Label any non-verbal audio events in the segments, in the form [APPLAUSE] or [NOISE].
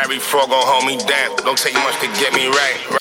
Harry Frog gon' hold me down. Don't take much to get me right.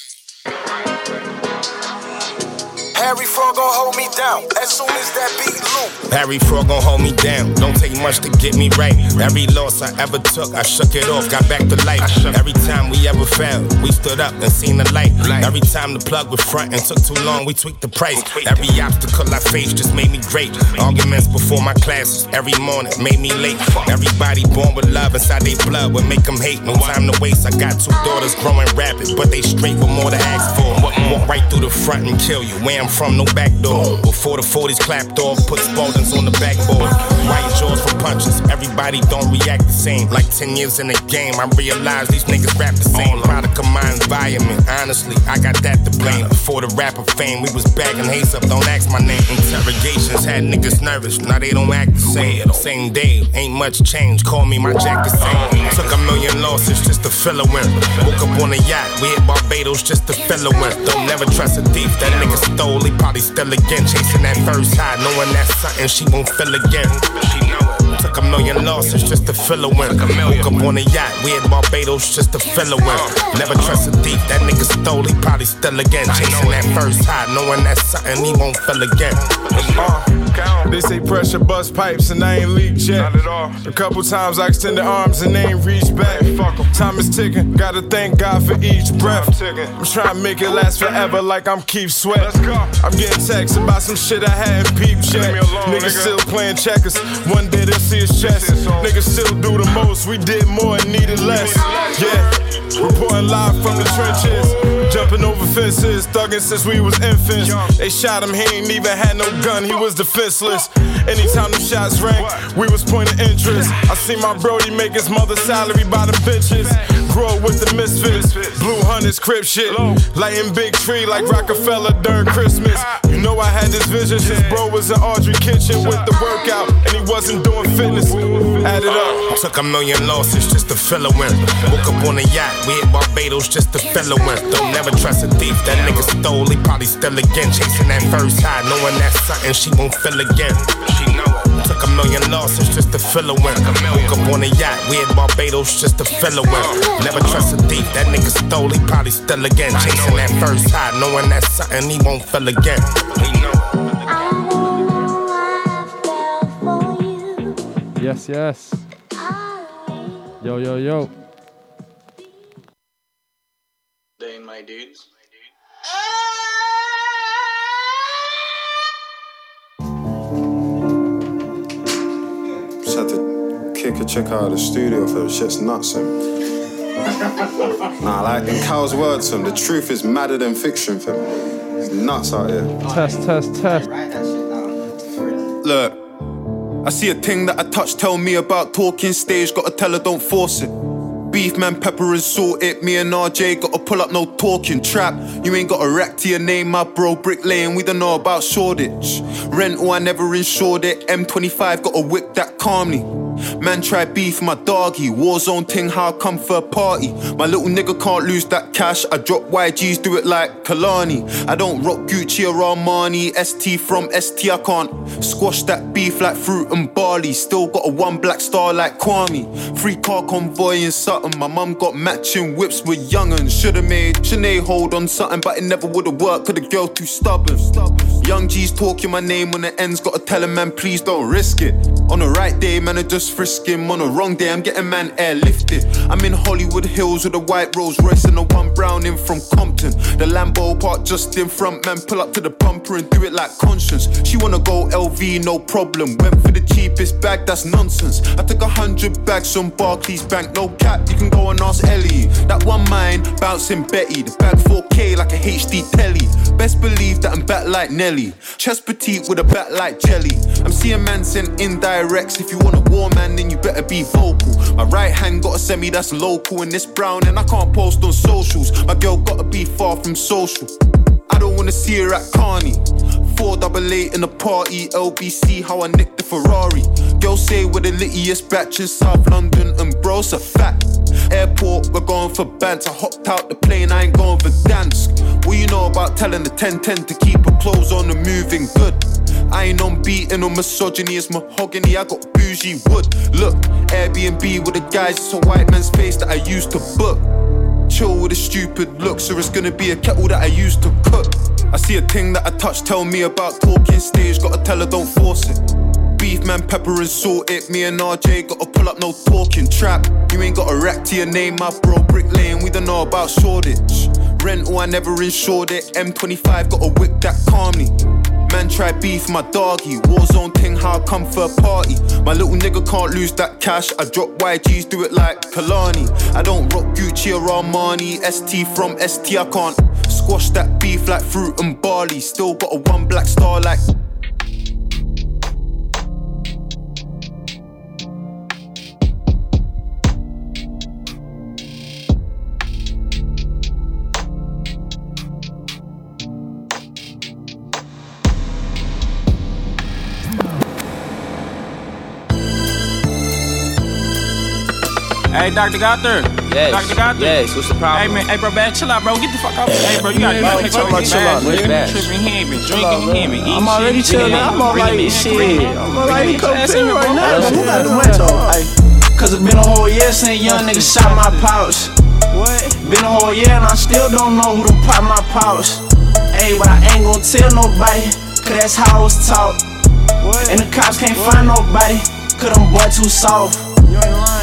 Harry Frog gon' hold me down as soon as that beat loop. Harry Frog gon' hold me down. Don't take much to get me right. Every loss I ever took, I shook it off, got back to life. Every time we ever fell, we stood up and seen the light. Every time the plug was front and took too long, we tweaked the price. Every obstacle I faced just made me great. Arguments before my classes every morning made me late. Everybody born with love inside their blood would make them hate. No time to waste. I got two daughters growing rapid, but they straight with more to ask for. Walk right through the front and kill you. Where I'm from, no back door. Before the 40s clapped off, put Spaldings on the backboard. White jaws for punches. Everybody don't react the same. Like 10 years in the game, I realize these niggas rap the same. Product of my environment. Honestly, I got that to blame. Before the rapper fame, we was bagging haze up. Don't ask my name. Interrogations had niggas nervous. Now they don't act the same. Same day, ain't much change. Call me my jack the same. Took a million losses just to fill a win. Woke up on a yacht. We hit Barbados just to fill a win. Don't never trust a thief. That nigga stole. He probably still again. Chasing that first high. Knowing that's something she won't feel again. She know it. Took a million losses just to fill a win. Woke up on a yacht, we in Barbados just to fill a win. Never trust a thief, that nigga stole, he probably still again. Chasing that first high, knowing that's something he won't feel again. Uh, they say pressure bust pipes and I ain't leaked yet. Not at all. A couple times I extended arms and they ain't reached back. Fuck them. Time is ticking, gotta thank God for each breath. I'm trying to make it last forever like I'm Keith Sweat. Let's go. I'm getting texts about some shit I hadn't peeped yet. Niggas still playing checkers, one day they'll see his chest. Niggas still do the most, we did more and needed less. Yeah, reporting live from the trenches. Jumping over fences, thugging since we was infants. They shot him, he ain't even had no gun, he was defenseless. Anytime the shots rang, we was pointing interest. I see my Brody make his mother's salary by the benches. Grow with the misfits, blue hunters, crib shit. Lighting big tree like Rockefeller during Christmas. You know I had this vision since bro was in Audrey kitchen with the workout, and he wasn't doing fitness. Add it up. Took a million losses just to fill a win. Woke up on a yacht, we hit Barbados just to fill a win. Don't never trust a thief, that nigga stole, he probably still again. Chasing that first high, knowing that's something she won't feel again. She know it. Took a million losses just to fill a win. Woke up on a yacht, we in Barbados just to fill a win. Never trust a thief, that nigga stole, he probably still again. Chasing that first high, knowing that's something he won't feel again. He know. Yes, yes. Yo, yo, yo. They ain't my dudes. Just had to kick a chick out of the studio for the shit's nuts. Eh? And [LAUGHS] nah, like in Cal's words, him, the truth is madder than fiction, fam. It's nuts out here. Test, test, test. Look, I see a thing that I touch, tell me about talking stage, gotta tell her don't force it. Beef man, pepper and salt it. Me and RJ gotta pull up, no talking trap. You ain't got a rack to your name, my bro. Brick laying, we don't know about Shoreditch. Rental, I never insured it. M25 gotta whip that calmly. Man try beef my doggy. Warzone ting, how I come for a party. My little nigga can't lose that cash. I drop YGs, do it like Kalani. I don't rock Gucci or Armani. ST from ST, I can't squash that beef like fruit and barley. Still got a one black star like Kwame. Free car convoy in My mum got matching whips with young'uns. Should've made Sinead hold on something, but it never would've worked. Cause the girl too stubborn. Young G's talking my name on the ends. Gotta tell him, man, please don't risk it. On the right day, man, I just frisk him. On the wrong day, I'm getting man airlifted. I'm in Hollywood Hills with a white Rolls Royce and a one brown in from Compton. The Lambo park just in front, man. Pull up to the bumper and do it like conscience. She wanna go LV, no problem. Went for the cheapest bag, that's nonsense. I took a hundred bags from Barclays Bank, no cap. You can go and ask Ellie. That one mine, bouncing Betty. The bag 4K like a HD telly. Best believe that I'm back like Nelly. Chest petite with a back like jelly. I'm seeing man sent indirects. If you want a war man, then you better be vocal. My right hand got a semi that's local and this brown, and I can't post on socials. My girl gotta be far from social. I don't wanna see her at Carney. Four double eight in the party, LBC, how I nicked the Ferrari. Girls say we're the littiest batch in South London, and bro's a fact. Airport, we're going for bands. I hopped out the plane, I ain't going for dance. What you know about telling the 1010 to keep her clothes on and moving good? I ain't on beating or misogyny, it's mahogany. I got bougie wood. Look, Airbnb with the guys, it's a white man's face that I used to book. Chill with a stupid look, so it's gonna be a kettle that I used to cook. I see a thing that I touch, tell me about talking stage, gotta tell her don't force it. Beef man, pepper and salt it. Me and RJ gotta pull up, no talking trap. You ain't got a rack to your name, my bro. Brick lane, we don't know about shortage. Rental, I never insured it. M25 got a whip that calmly. Man try beef my doggy. Warzone thing, how I come for a party. My little nigga can't lose that cash. I drop YGs, do it like Kalani. I don't rock Gucci or Armani. ST from ST, I can't squash that beef like fruit and barley. Still got a one black star like. Hey, Dr. Gothard. Yes. Dr. Gothard. Yes. What's the problem? Hey, man. Hey, bro, man. Chill out, bro. Get the fuck off. Hey, bro. You gotta, you gotta take chill out, this chill out, bag. Where's You Bash? tripping, he ain't been drinking, he ain't been eating. I'm already shit. chilling. I'm alright. Bring Shit. I'm bring alright. it in. Come Ass chill in here, right now. Who got the here. mental? Cause it's been a whole year since young nigga shot my pouch. What? Been a whole year and I still don't know who done pop my pouch. Hey, but I ain't gon' tell nobody, cause that's how I was taught. What? And the cops can't find nobody, cause them boy too soft. You ain't lying.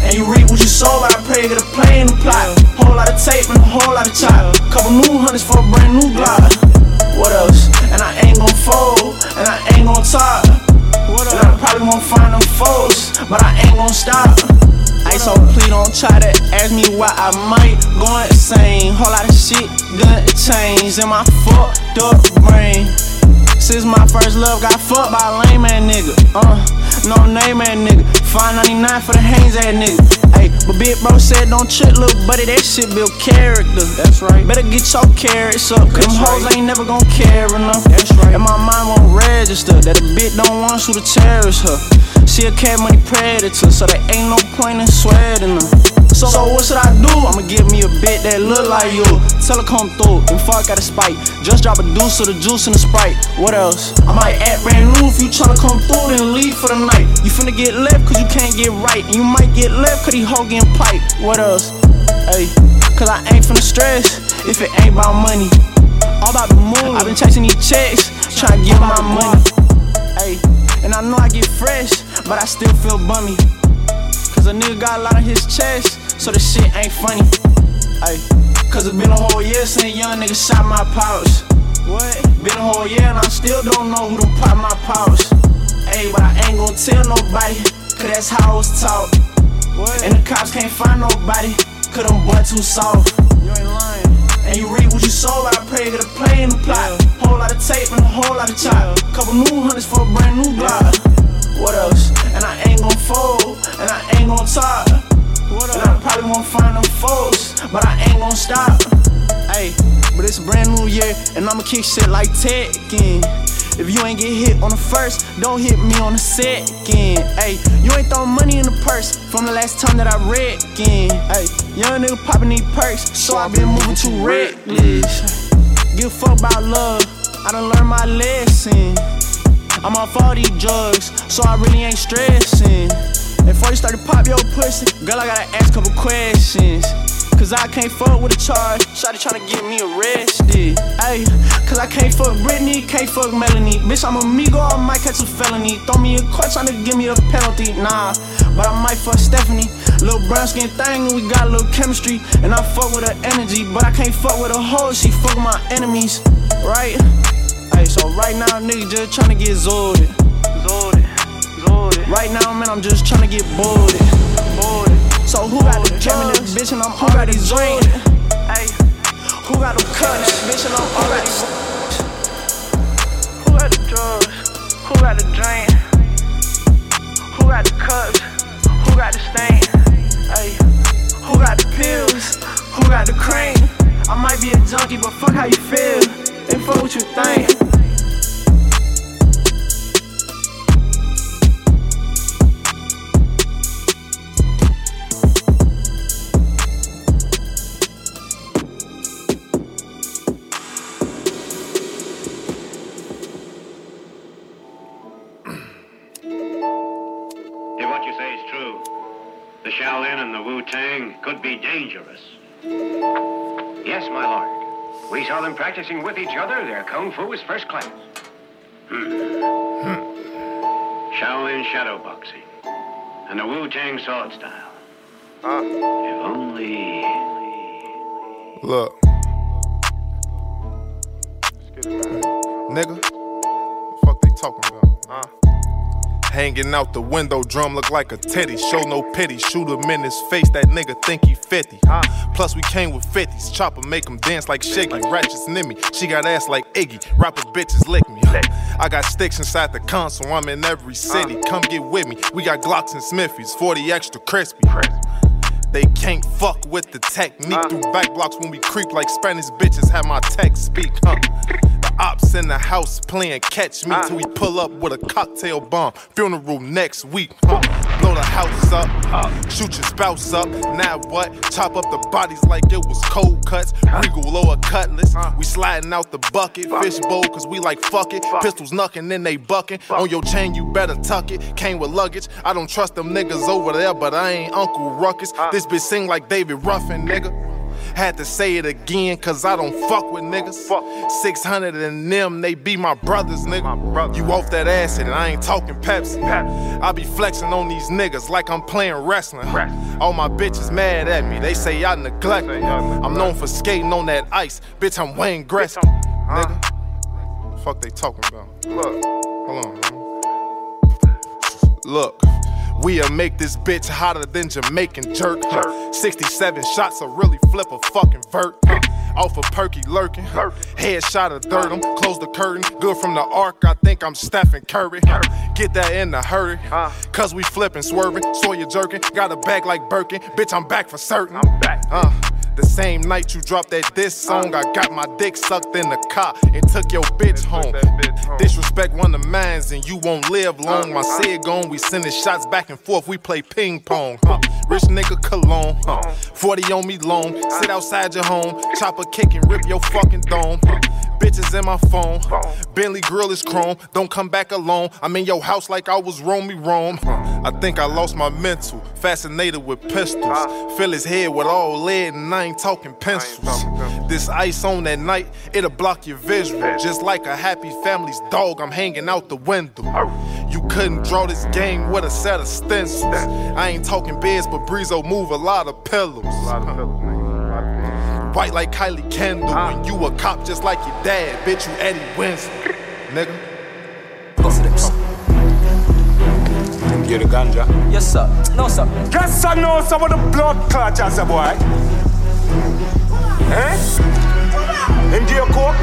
And you reap what you sow, but I pray get a plane to plot. Whole lot of tape and a whole lot of chop. Couple new hundreds for a brand new Glock. What else? And I ain't gon' fold, and I ain't gon' talk. And I probably won't find them foes, but I ain't gon' stop. Ay, so please don't try to ask me why I might go insane. Whole lot of shit done change in my fucked up brain. Since my first love got fucked by a lame ass nigga. Uh, no name ass nigga. 599 for the Haynes ass nigga. Hey, but big bro said don't trick little buddy, that shit build character. That's right. Better get your carrots up, cause them hoes ain't never gon' care enough. That's right. And my mind won't register that a bitch don't want you to cherish her. She a cat money predator, so there ain't no point in sweating her. So, so what should I do? I'ma give me a bit that look like you. Tell her come through and fuck out of spite. Just drop a deuce of the juice in the sprite. What else? I might act brand new if you tryna come through, then leave for the night. You finna get left cause you can't get right. And you might get left cause he hoe getting pipe. What else? Hey, cause I ain't finna stress if it ain't about money. All about the moon. I've been chasing these checks, tryna get my money. Hey, and I know I get fresh, but I still feel bummy. Cause a nigga got a lot on his chest, so the shit ain't funny. Cause it been a whole year since young nigga shot my pouch. What? Been a whole year and I still don't know who to pop my pouch. Hey, but I ain't gon' tell nobody, cause that's how I was taught. What? And the cops can't find nobody, cause them boy too soft. You ain't lying. And you read what you but I pray get a play in the plot. Whole lot of tape and a whole lot of chop. Couple new hundreds for a brand new block. What else? And I ain't gon' fold, and I ain't gon' talk. And I probably won't find them foes, but I ain't gon' stop. Hey, but it's a brand new year, and I'ma kick shit like Tekken. If you ain't get hit on the first, don't hit me on the second. Hey, you ain't throwing money in the purse from the last time that I again. Hey, young nigga popping these perks, so I been moving too reckless. Give a fuck about love, I done learned my lesson. I'm off all these drugs, so I really ain't stressing. Before you start to pop your pussy, girl, I gotta ask a couple questions. Cause I can't fuck with a charge, shawty tryna get me arrested. Ayy, cause I can't fuck Britney, can't fuck Melanie. Bitch, I'm a Migo, I might catch a felony. Throw me a court tryna give me a penalty, nah. But I might fuck Stephanie. Little brown skin thing, and we got a little chemistry. And I fuck with her energy, but I can't fuck with her hoe, she fuck my enemies, right? Ayy, so right now, nigga just tryna get zorded. Zorded, zorded. Right now, man, I'm just tryna get boarded. Boarded. So who got the oh, drugs? this bitch and I'm already joined. Ayy, who got the cuts? Bitch and I'm already. Who got the drugs? Who got the drain? Who got the cups? Who got the stain? Ayy, who got the pills? Who got the cream? I might be a junkie, but fuck how you feel. And fuck what you think. Dangerous. Yes, my lord. We saw them practicing with each other. Their kung fu is first class. Hmm. hmm. Shaolin shadow boxing and the Wu Tang sword style. Huh? If only. Look. Nigga, the fuck they talking about? Huh? Hanging out the window, drum look like a teddy. Show no pity, shoot him in his face. That nigga think he 50. Plus, we came with 50s. Chopper make him dance like Shiggy. Ratchet's Nimmy. She got ass like Iggy. Rapper bitches lick me. I got sticks inside the console. I'm in every city. Come get with me. We got Glocks and Smithies. 40 extra crispy. They can't fuck with the technique through back blocks when we creep like Spanish bitches have my tech speak, huh? The ops in the house playing catch me till we pull up with a cocktail bomb. Funeral next week, huh? Blow the house up, shoot your spouse up. Now what? Chop up the bodies like it was cold cuts. Regal lower cutlass. We sliding out the bucket, fishbowl, cause we like fuck it. Pistols knucking, then they bucking. On your chain, you better tuck it. Came with luggage. I don't trust them niggas over there, but I ain't Uncle Ruckus. This bitch sing like David Ruffin, nigga. Had to say it again, cause I don't fuck with niggas. 600 and them, they be my brothers, nigga. You off that acid, and I ain't talking Pepsi. I be flexing on these niggas like I'm playing wrestling. All my bitches mad at me, they say I neglect me. I'm known for skating on that ice, bitch, I'm Wayne Gretzky. Nigga, fuck they talking about? Look, hold on, man. Look. We'll make this bitch hotter than Jamaican jerk. Huh. 67 shots will really flip a fucking vert. Off a perky lurking. Headshot of dirt. I'm close the curtain. Good from the arc. I think I'm Stephen Curry. Get that in a hurry. Cause we flipping, swerving. Sawyer jerking. Got a bag like Birkin. Bitch, I'm back for certain. I'm back. Uh, the same night you dropped that diss song, I got my dick sucked in the car and took your bitch home. Disrespect one of mines and you won't live long. My said gone, we sending shots back and forth, we play ping pong. Huh. Rich nigga cologne, huh. 40 on me long, sit outside your home, chopper kick and rip your fucking dome. Huh. Bitches in my phone, Bentley grill is chrome, don't come back alone. I'm in your house like I was Romy Rome. I think I lost my mental, fascinated with pistols. Fill his head with all lead and I ain't talking pencils. This ice on that night, it'll block your visual. Just like a happy family's dog, I'm hanging out the window. You couldn't draw this game with a set of stencils. I ain't talking beds, but Breezo move a lot of pillows. White like Kylie Kendall, and you a cop just like your dad. Bitch, you Eddie Winslow, nigga. Get the ganja. Yes, sir. No, sir. Guess I know some of the blood clots as a boy. Eh? And do you coke?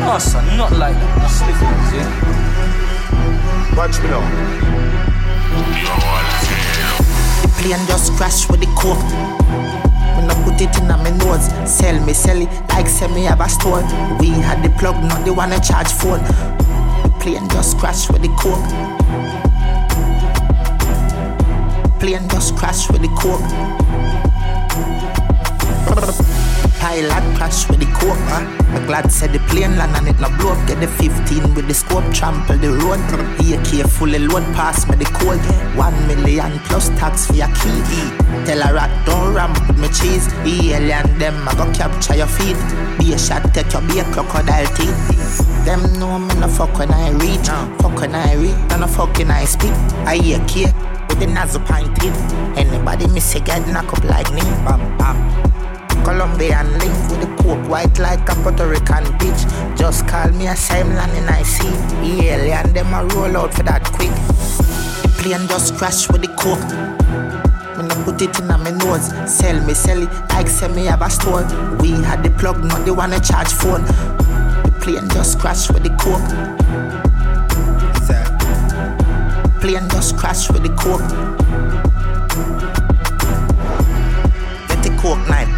No, sir. Not like that. Slick ones, yeah. Watch me now. Plane just crash with the coke. When I put it in my nose, sell me, sell it like say me have a store. We had the plug, not the one to charge phone. Plane just crash with the coke. Plane just crash with the coke. Pilot crash with the huh? I'm glad said the plane land and it no blow up. Get the 15 with the scope, trample the road. AK fully load, pass me the code. One million plus tax for your key. Tell a rat don't ramp with me cheese. The alien them I go capture your feet. Be a shot, take your be a crocodile teeth. Them know me no fuck when I reach. Fuck when I reach, and no fucking I speak. I hear key with the nozzle pointed. Anybody miss a get knock up like me. Bam bam. Colombian link with the coke white like a Puerto Rican bitch. Just call me a land and I see. The alien them a roll out for that quick. Plane just crash with the coke. When I put it in my nose, sell me, sell it like sell me have a store. We had the plug, not the one to charge phone. The plane just crash with the coke. Plane just crash with the coke. Get the coke knife.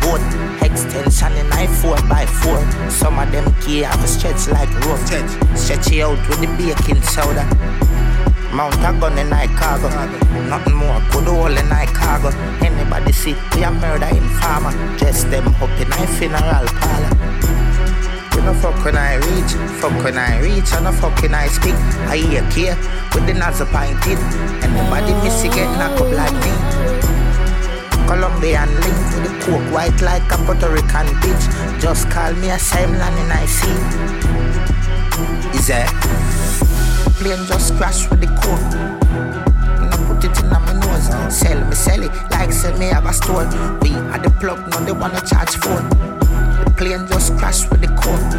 Extension in knife 4 by 4 Some of them key have a stretch like rope. Stretch it out with the baking soda. Mount a gun in I cargo. Nothing more, put all in I cargo. Anybody see we a murder informer? Dress them up in I funeral parlor. We no fuck when I reach, fuck when I reach, and no fuck when I speak. I hear care with the nozzle pointed. Anybody miss it get knocked up like me. Caribbean link to the coke white like a Puerto Rican bitch. Just call me a Simon and I see. Is that plane just crash with the coke? put it in my nose and sell me sell it like sell me have a store. We at the plug, now they wanna charge phone. The plane just crash with the coke.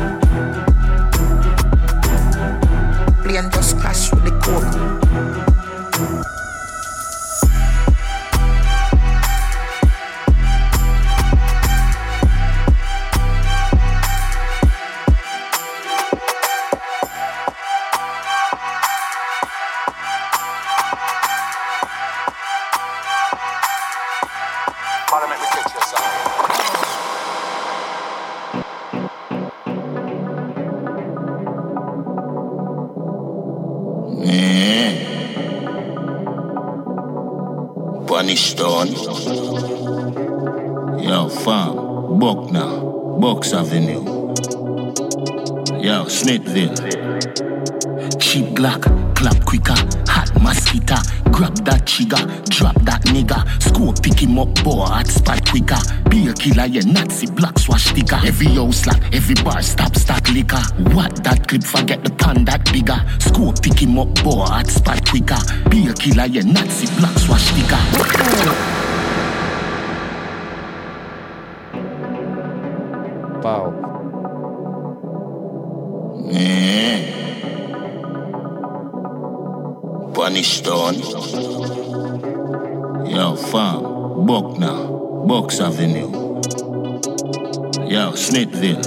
Plane just crash with the coke. Cheap Glock, clap quicker, hot mosquito. Grab that trigger, drop that nigga. Scope pick him up, boy, hot spot quicker. Be a killer, yeah, Nazi black swash sticker. Every house like every bar stop stack liquor. What that clip, forget the pan that bigger. Scope pick him up, boy, hot spot quicker. Be a killer, yeah, Nazi black swash Stone. Yo, fam, Buckner, Box Avenue. Yo, Smithville.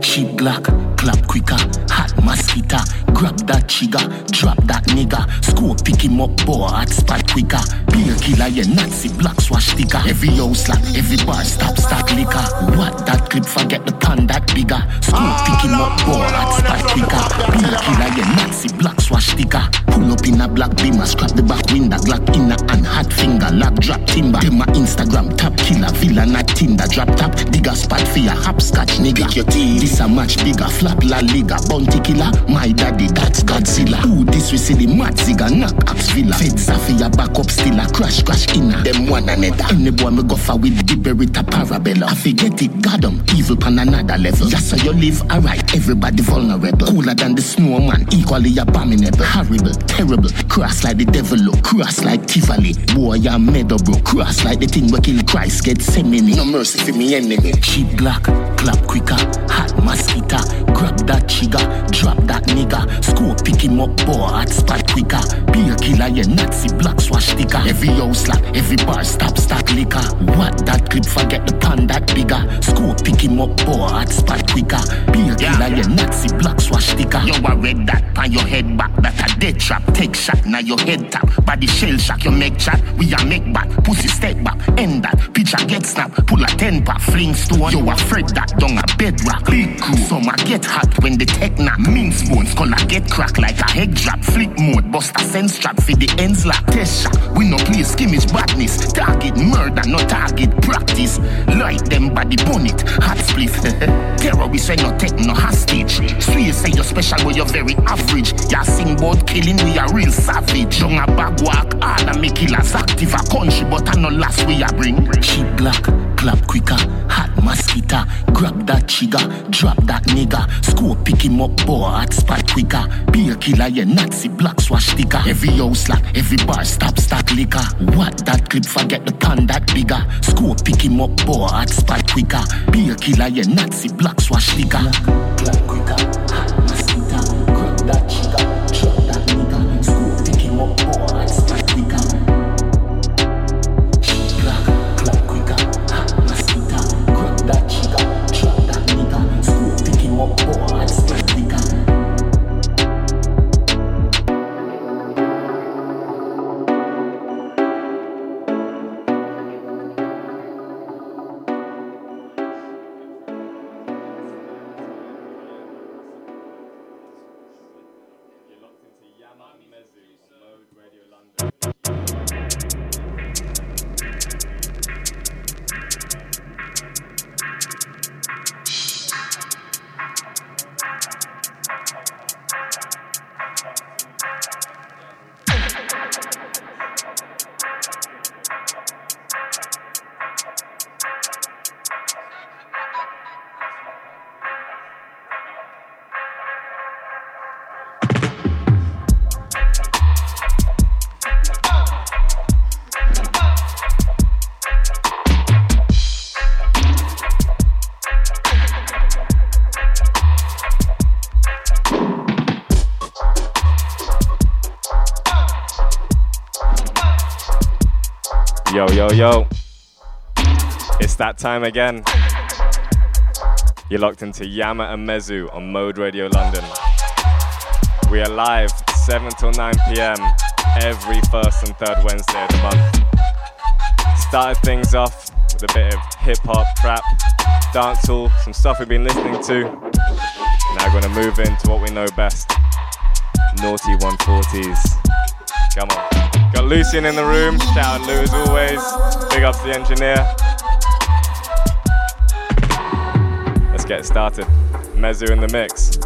Cheap Glock, clap quicker, hot mosquito. Grab that trigger, drop that nigga. Scope pick him up, boy, hot spot quicker. Be a killer, yeah, Nazi black swash sticker. Every house like every bar stop stack liquor. What that clip, forget the pan that bigger. Scope pick him up, boy, hot spot quicker. Be a killer, yeah, Nazi black swash sticker. Pull up in a black beamer, scrap the back window, Glock in a and hot finger, lock drop timber. Them my Instagram top killer, villa not Tinder, drop top, digger spot for your hopscotch nigga. Pick your teeth. This a much bigger, flap la liga, bounty killer. My daddy, that's Godzilla. Who this we see the mad zigga, knock axe villa. Feds a for your back up still a crash crash inna. Them one another. Any boy me go for with the berita parabella. I forget it, 'em, evil pan another level. Just so you live alright, everybody vulnerable. Cooler than the snowman, equally abominable. Horrible, terrible, cross like the devil look, cross like Tivoli. Boy, I'm mad up, bro. Cross like the thing where kill Christ get semini. No mercy for me enemy. Cheap black, clap quicker, hot mosquito. Grab that trigger, drop that nigga. Scope pick him up, boy, hot spot quicker. Be a killer, yeah, Nazi black swash sticker. Every house like every bar stop stack liquor. What that clip, forget the pan that bigger. Scope pick him up, boy, hot spot quicker. Be a killer, yeah, Nazi black swash sticker. Yo, I read that on your head back, that a dead trap. Take shot, now your head tap. Body shell shock, you make chat. We a make back, pussy step back, end that. Picture get snap, pull a ten pack, fling stone. You afraid that down a bedrock. Big crew, some a get hot when the tech knock. Mince bones, color get crack like a head drop. Flip mode, bust a sense trap for the ends lock. Test shot, we no play skimmage badness. Target murder, no target practice. Light them body bonnet, hot split. [LAUGHS] Terrorists when no take no hostage. Swear say you're special, but you're very average. Ya sing about killing, we are real savage. Young a bag walk, all a make killers active. A country, but I no last we a bring. Cheap black, clap quicker, hot mosquito. Grab that trigger, drop that nigga. Scope pick him up, boy, hot spot quicker. Be a killer, yeah, Nazi black swash sticker. Every house like every bar stop stack liquor. What that clip, forget the pan that bigger. Scope pick him up, boy, hot spot quicker. Be a killer, yeah, Nazi black swash sticker. Clap that time again. You're locked into Yama and Mezu on Mode Radio London. We are live 7 till 9 pm every first and third Wednesday of the month. Started things off with a bit of hip hop, trap, dancehall, some stuff we've been listening to. Now we're gonna move into what we know best. Naughty 140s. Come on. Got Lucian in the room. Shout out Lou as always. Big up to the engineer. Get started. Mezu in the mix.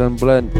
And blend.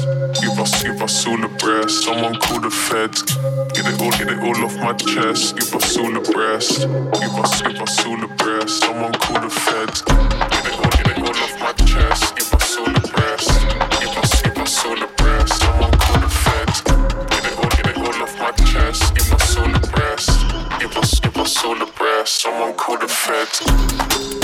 Breast. Give us, give us all a breast. Someone call the feds. Get it all, get it all off my chest. Give us all a breast. Give us, give us all a breast. Someone call the feds. Get it all, get it all off my chest. Give us all a breast. Give us, give us all a breast. Someone call the feds. Get it all, get it all off my chest. Give us all a breast. Give us, give us all a breast. Someone call the feds.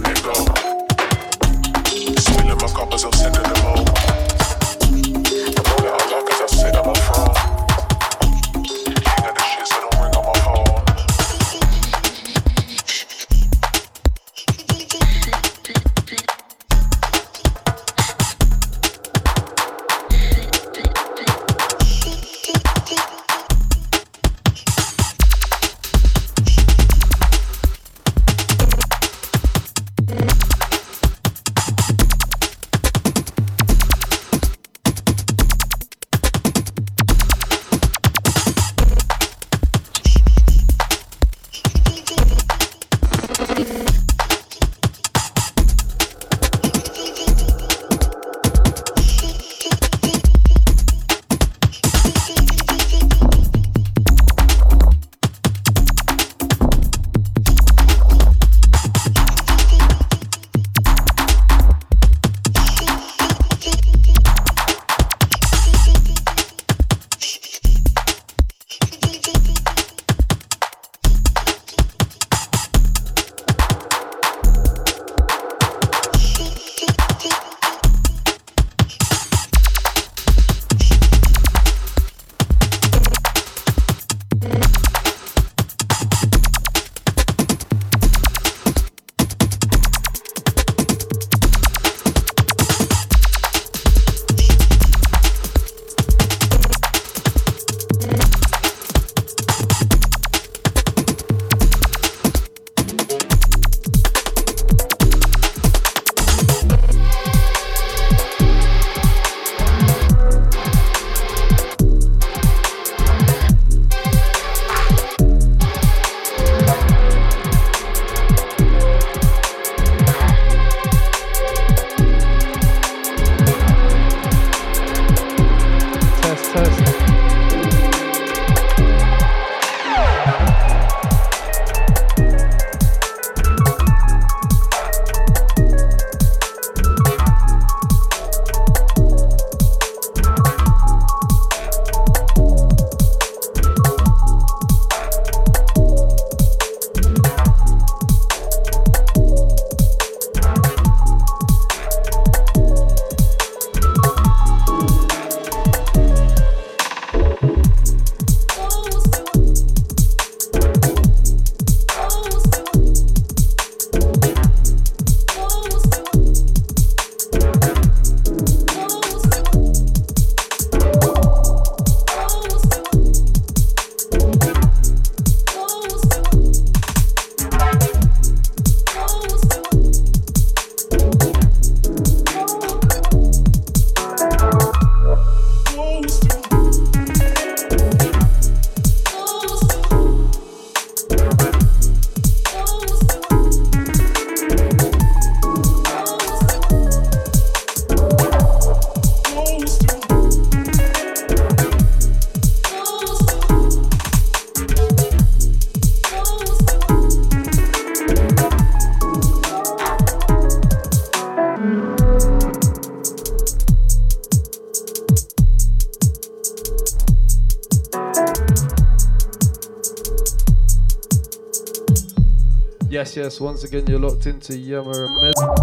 once again, you're locked into Yammer and Med.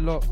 9.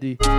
Stay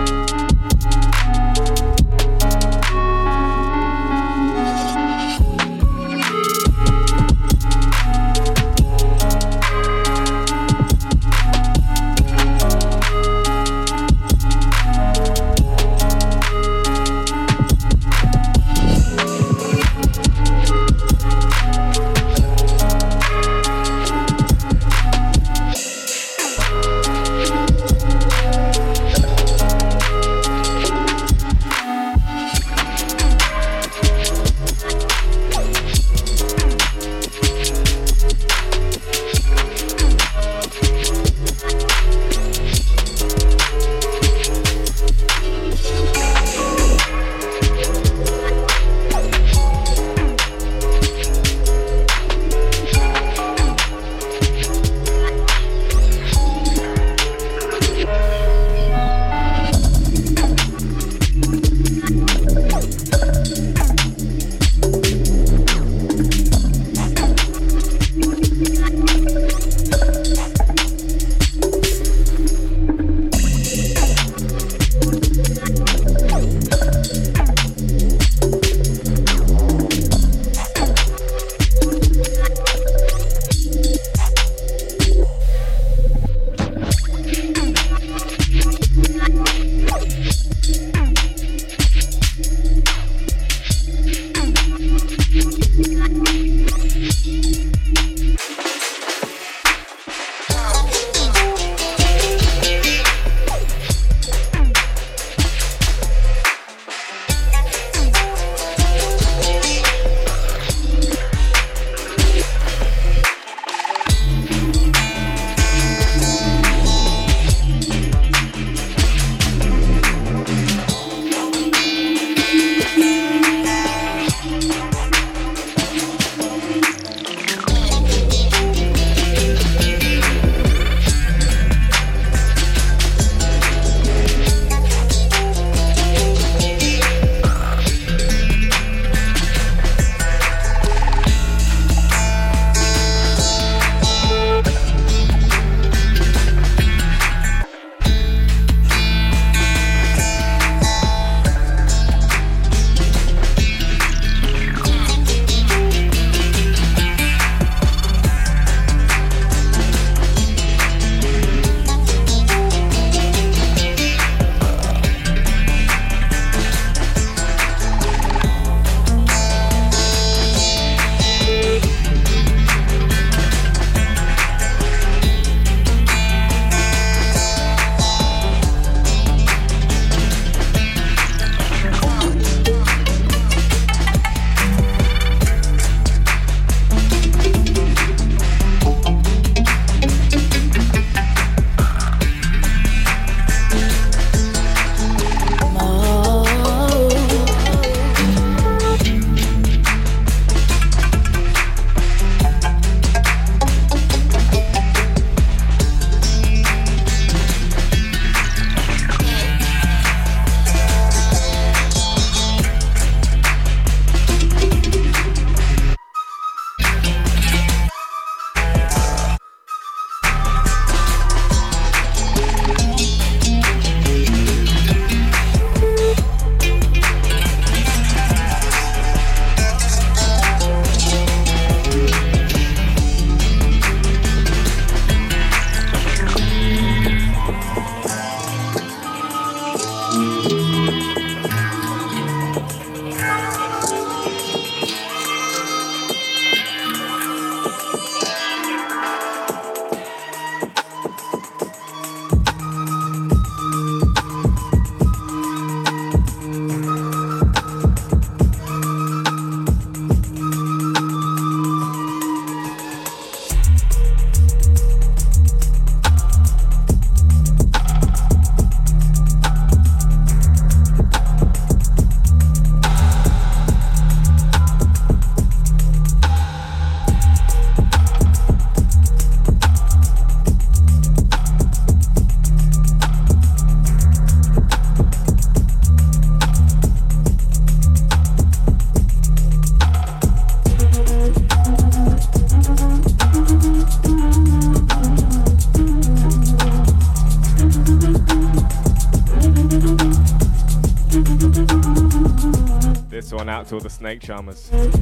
out to all the snake charmers.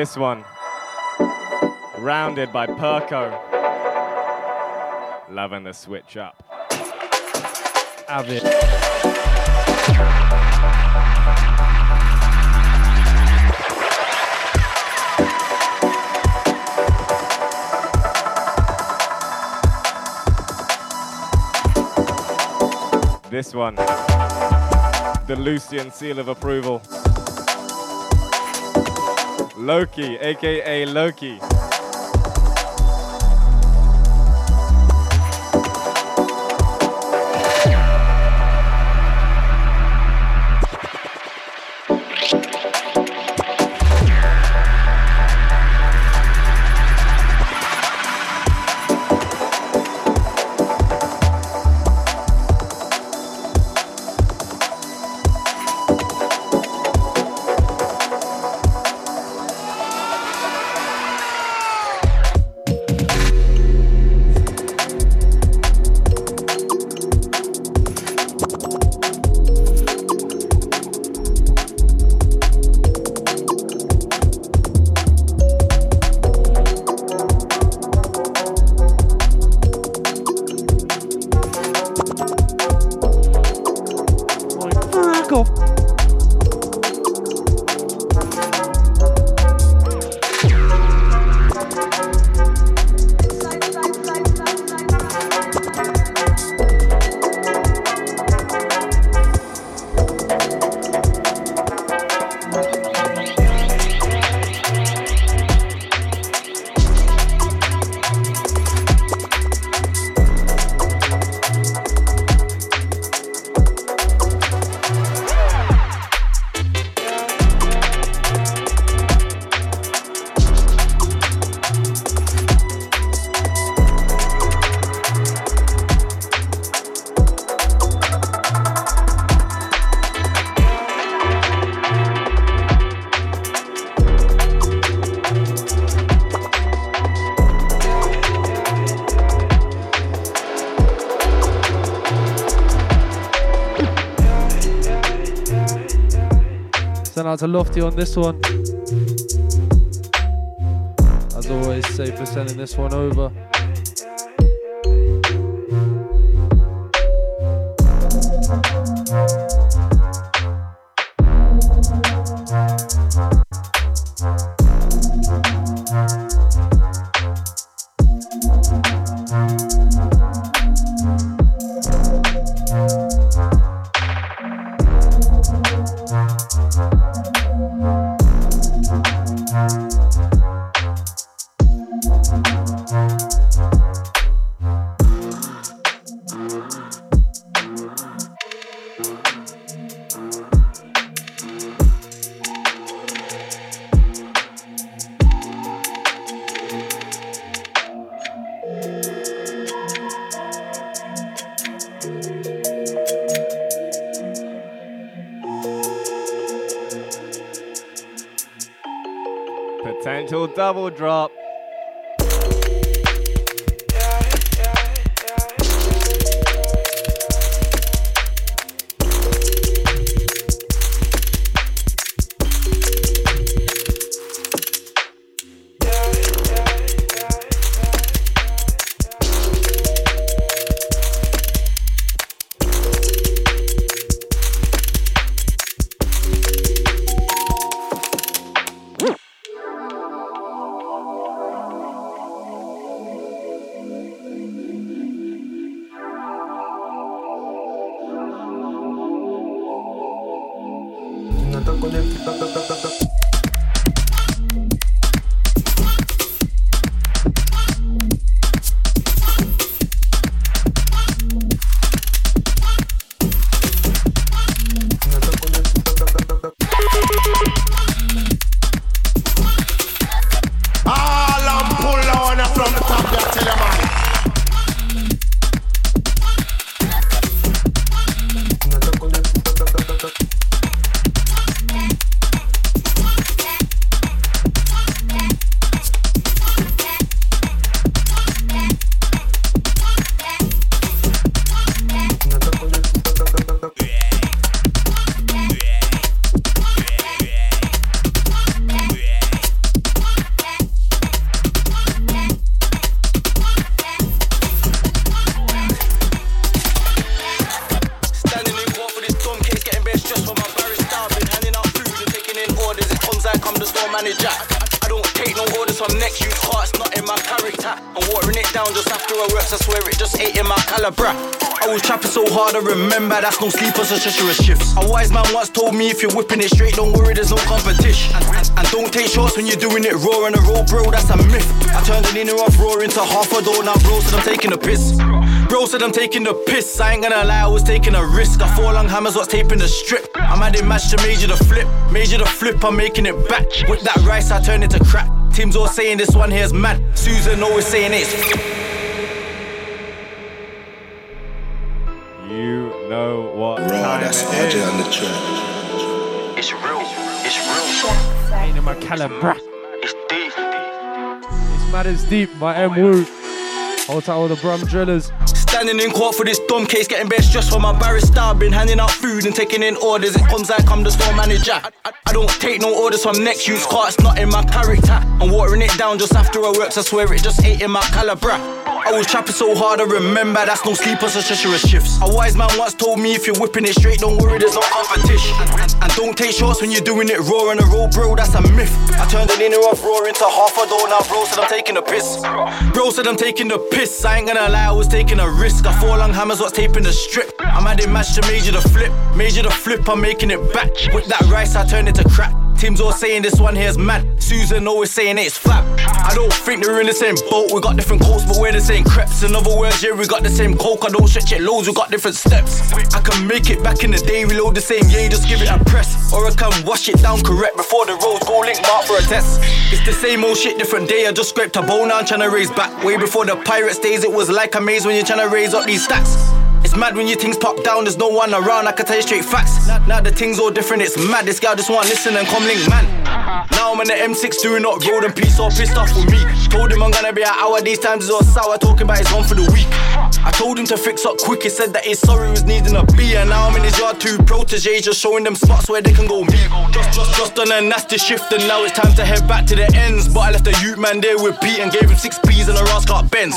This one, rounded by Perko. Loving the switch up. Have it. This one, the Lucian seal of approval. Loki, aka Loki. To Lofty on this one. As always, safe for sending this one over. Treacherous. A wise man once told me if you're whipping it straight, don't worry, there's no competition. And, and, and don't take shots when you're doing it raw on the road, bro, that's a myth. I turned an inner off roar into half a door, now bro said I'm taking a piss. Bro said I'm taking the piss, I ain't gonna lie, I was taking a risk. I four long hammers, what's taping the strip. I'm adding match to major the flip, major the flip, I'm making it back. With that rice, I turn it to crap. Tim's all saying this one here's mad. Susan always saying it's RJ is. on the track. It's real, it's real. Ain't in my caliber. It's deep. It's mad as deep by M Woo. Hold tight all the Brum drillers. Standing in court for this dumb case, getting bare stressed for my barrister. I've been handing out food and taking in orders. It comes like I'm the store manager. I, I- I don't take no orders from next use carts, not in my character. I'm watering it down just after I works, I swear it just ain't in my caliber. I was trapping so hard, I remember that's no sleepers or treacherous shifts. A wise man once told me if you're whipping it straight, don't worry, there's no competition. And, and don't take shots when you're doing it raw on the road, bro, that's a myth. I turned an inner off roar into half a door, now bro said I'm taking a piss. Bro said I'm taking the piss, I ain't gonna lie, I was taking a risk. I four long hammers, what's taping the strip. I'm adding match to major the flip, major the flip, I'm making it back. With that rice, I turn it to crap. Tim's all saying this one here's mad. Susan always saying it's flap. I don't think they're in the same boat. We got different coats, but we're the same creps. In other words, yeah, we got the same coke. I don't stretch it loads, we got different steps. I can make it back in the day, reload the same, yeah, just give it a press. Or I can wash it down correct before the roads go link mark for a test. It's the same old shit, different day. I just scraped a bone, now I'm trying to raise back. Way before the pirates days, it was like a maze when you're trying to raise up these stats. It's mad when your things pop down, there's no one around, I can tell you straight facts. Now, the things all different, it's mad. This guy just want listen and come link, man. Now I'm in the M6 doing not road and police all pissed off with me. Told him I'm gonna be an hour, these times is all sour, talking about his one for the week. I told him to fix up quick, he said that he's sorry was needing a beer. And now I'm in his yard, two proteges, just showing them spots where they can go meet. Just, just, just on a nasty shift, and now it's time to head back to the ends. But I left the youth man there with Pete and gave him six P's and a Rascal Benz.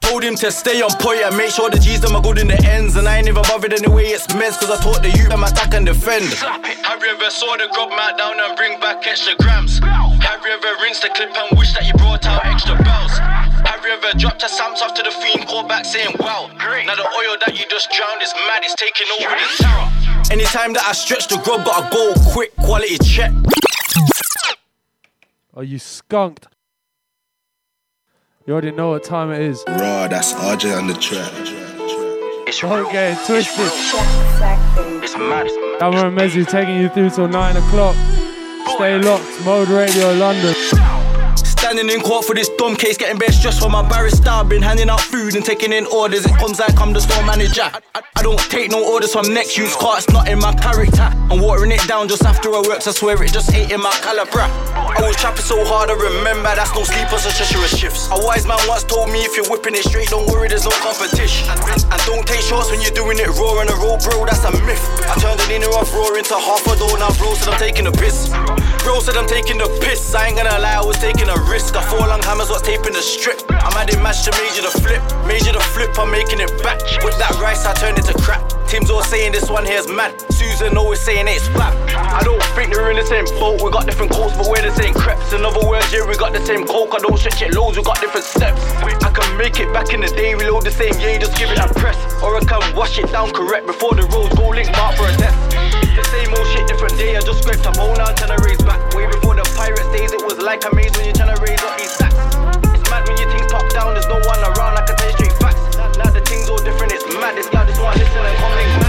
Told him to stay on point and make sure the G's them are good in the ends. And I ain't even bothered anyway, it's mess, cause I taught the youth them attack and defend. Have you ever saw the grub mat down and bring back extra grams? Have you ever rinsed the clip and wished that you brought out extra bells? Have you ever dropped a Sam's after the fiend called back saying, wow? Now the oil that you just drowned is mad, it's taking over the terror. Anytime that I stretch the grub, gotta go quick, quality check. Are you skunked? You already know what time it is. Raw, that's RJ on the track. Don't get it twisted. It's mad. Cameron Mezu taking you through till 9 o'clock. Stay locked. Mode Radio London. Standing in court for this dumb case, getting bare stressed for my barrister. I've been handing out food and taking in orders. It comes like I'm the store manager. I, I, I don't take no orders from next use car, it's not in my character. I'm watering it down just after I works, I swear it just ain't in my caliber. I was trapping so hard, I remember that's no sleep sleepers or Cheshire shifts. A wise man once told me if you're whipping it straight, don't worry, there's no competition. And, and don't take shots when you're doing it raw on a road, bro, that's a myth. I turned an inner off roar into half a door, now bro said I'm taking a piss. Bro said I'm taking the piss, I ain't gonna lie, I was taking a risk. I four long hammers, what's taping the strip. I'm adding match to major the flip, major the flip, I'm making it back. With that rice, I turn it to crap. Tim's all saying this one here's mad. Susan always saying it's flat. I don't think they're in the same boat. We got different coats, but we're the same creps. In other words, yeah, we got the same coke. I don't stretch it loads, we got different steps. I can make it back in the day, reload the same, yeah, just give it a press. Or I can wash it down correct before the roads go link mark for a death. The same old shit, different day. I just scraped a bone out, trying to raise back. Way before the pirates days, it was like a maze when you're trying to raise up these stacks. It's mad when your things pop down, there's no one around. I can different, it's mad. Just wanna listen and come link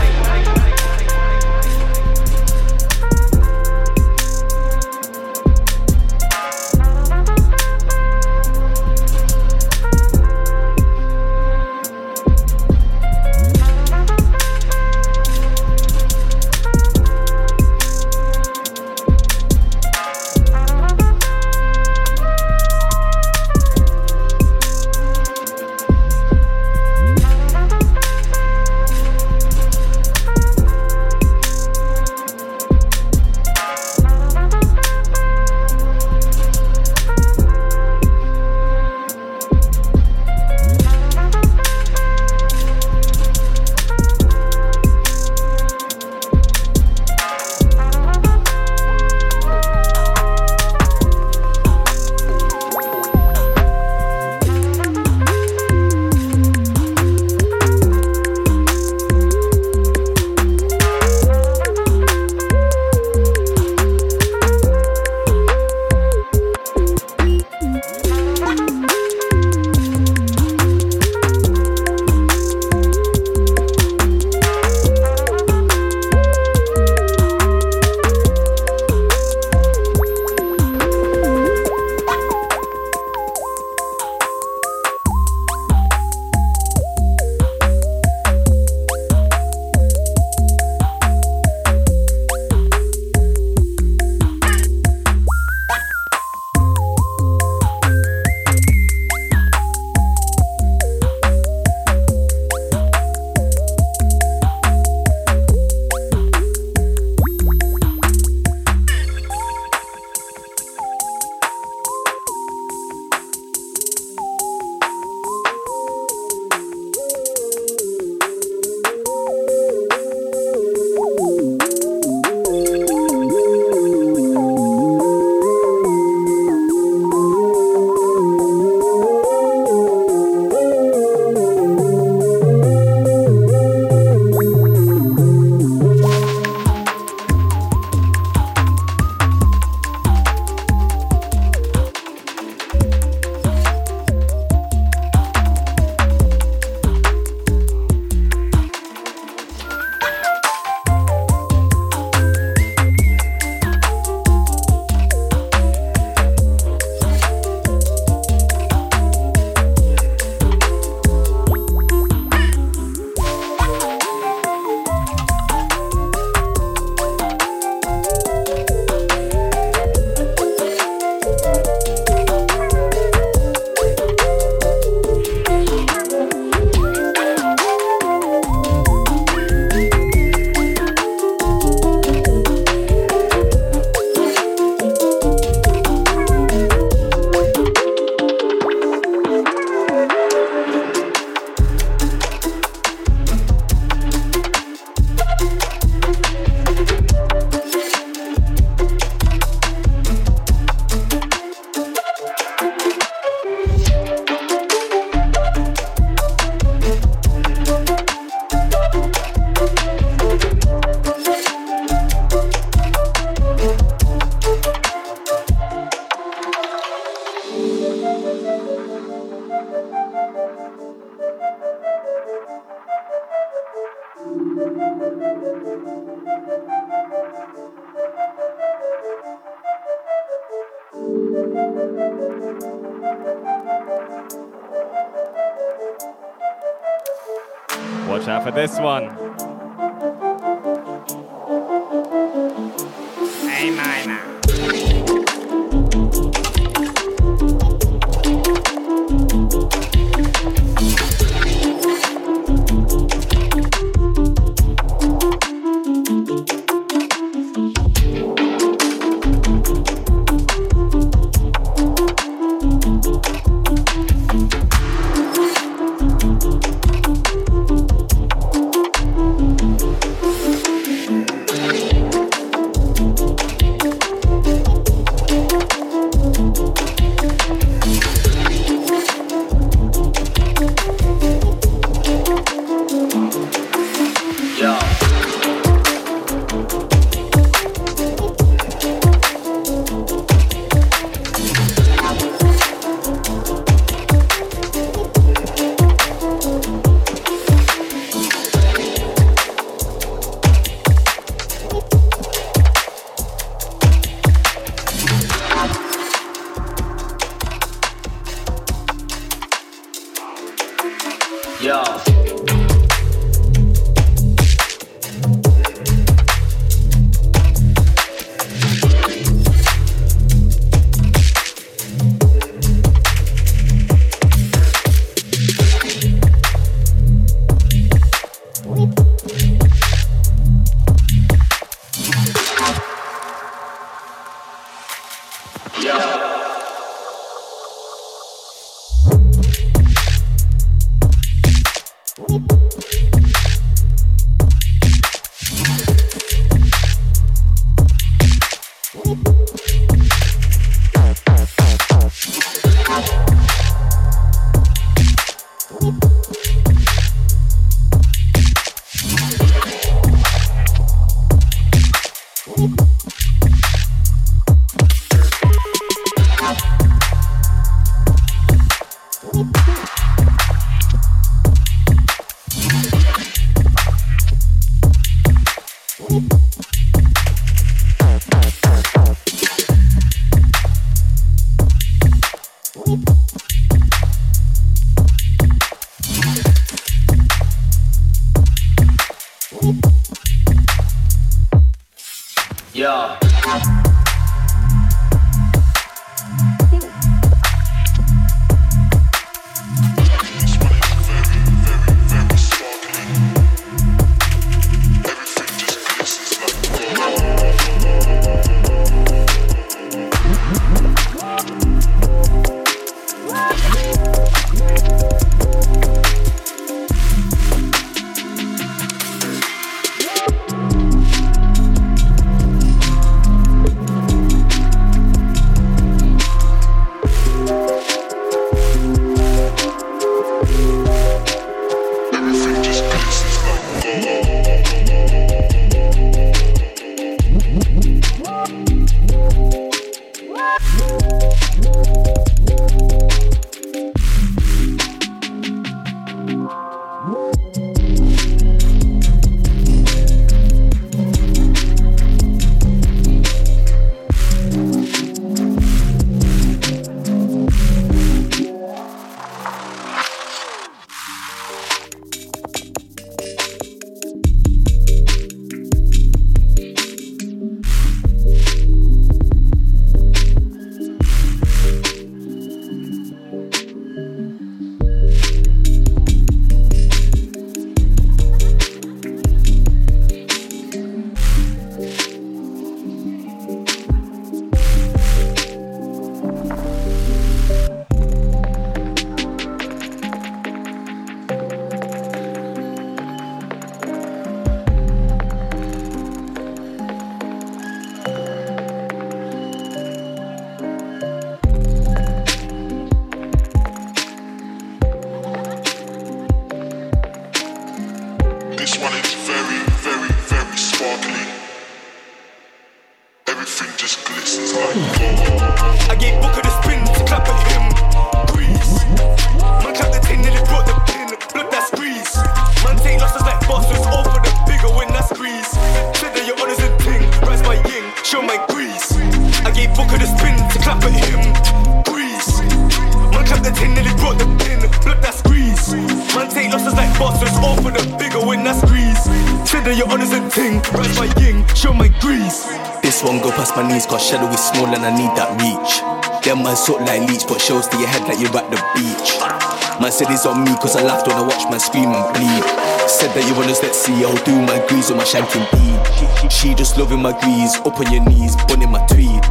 man scream and bleed. Said that you want us, let's see, I'll do my grease on my shanking bead. She just loving my grease, up on your knees, bunning my tweed.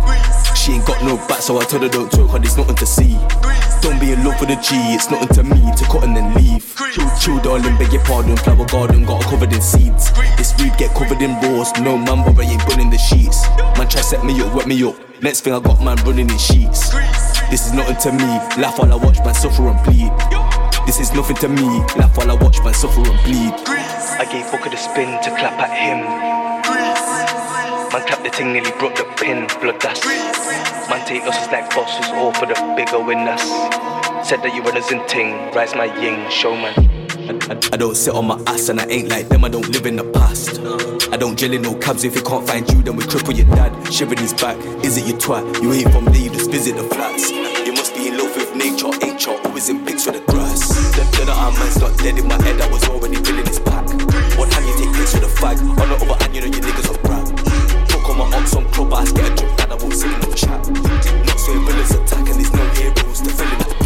She ain't got no back, so I told her don't talk, cause it's nothing to see. Don't be in love with a G, it's nothing to me to cut and then leave. Chill, chill, darling, beg your pardon. Flower garden got covered in seeds. This weed get covered in rose. No man, but I ain't burning the sheets. Man, try set me up, wet me up. Next thing I got man running in sheets. This is nothing to me. Laugh while I watch man suffer and bleed. This is nothing to me. Laugh while I watch man suffer and bleed. I gave Booker the spin to clap at him. Man clapped the ting, nearly broke the pin. Blood dust. Man take losses like bosses, all for the bigger winners. Said that you runners in ting, rise my ying, showman. I, I, I don't sit on my ass and I ain't like them, I don't live in the past. I don't gel in no cabs if you can't find you, then we cripple your dad. Shiver his back, is it your twat? You ain't from there, you just visit the flats. You must be in love with nature, ain't you? Always in pics with the. The, the, the man's not dead in my head, I was already feeling his pack. One hand you take pics with a fag, on the other hand you know your niggas are brag. Talk on my ox on club, I get a joke, and I won't sit in no chat. Not so villains attack, and there's no heroes to fill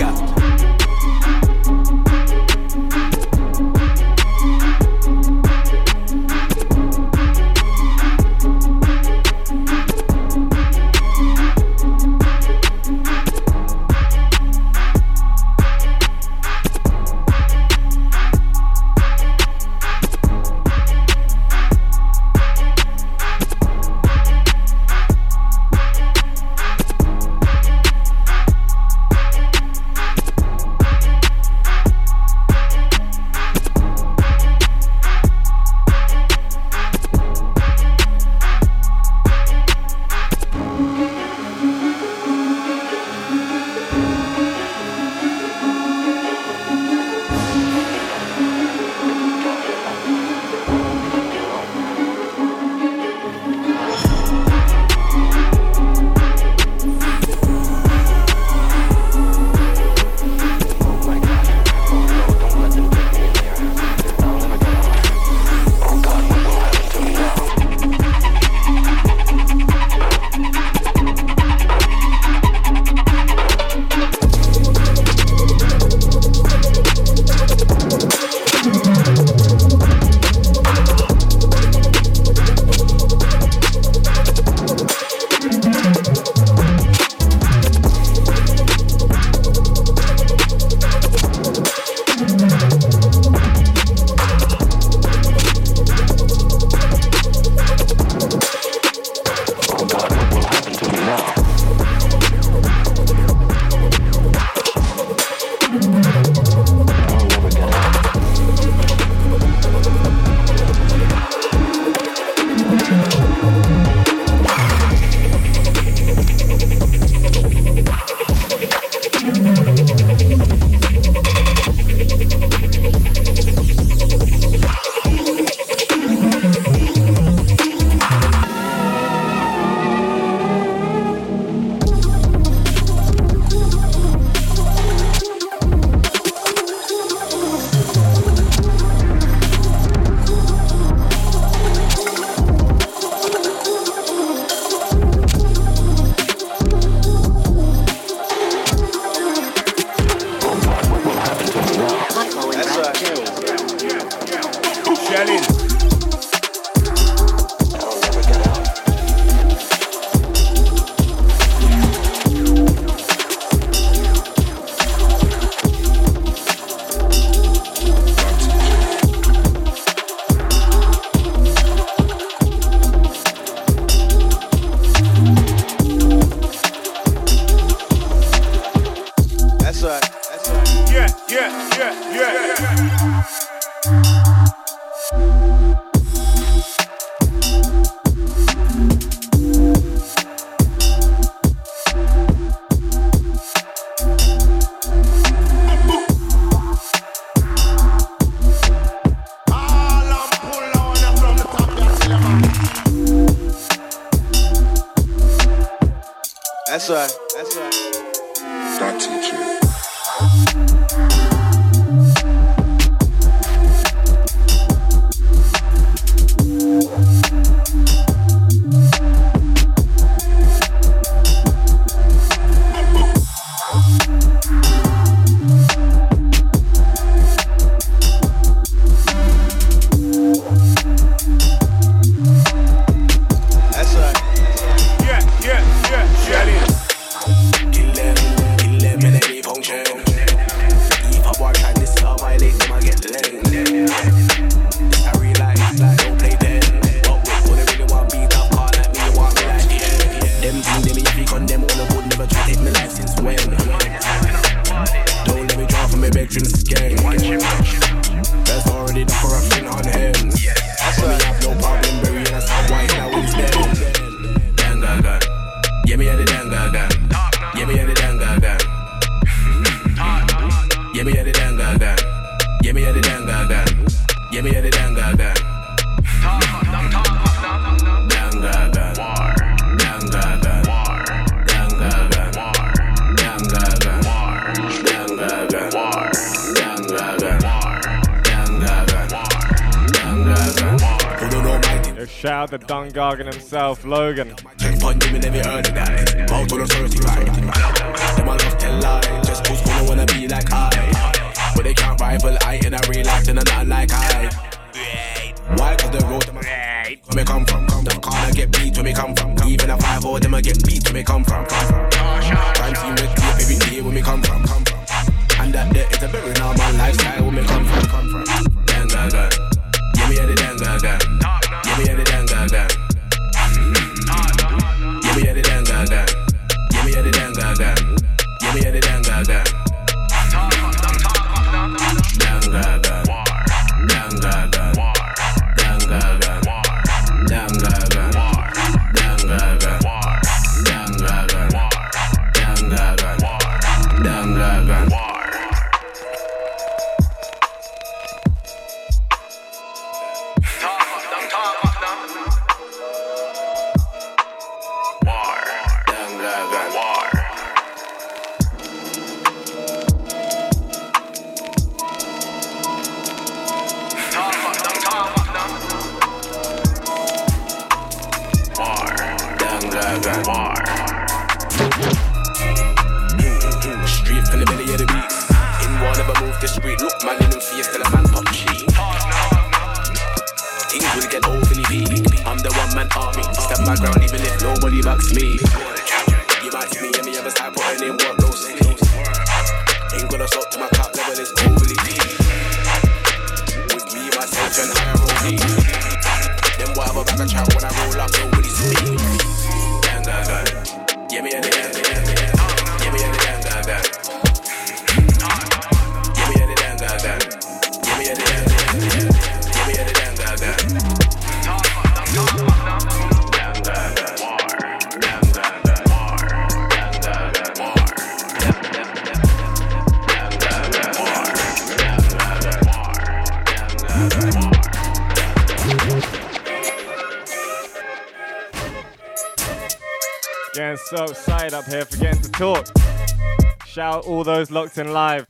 Locked In Live.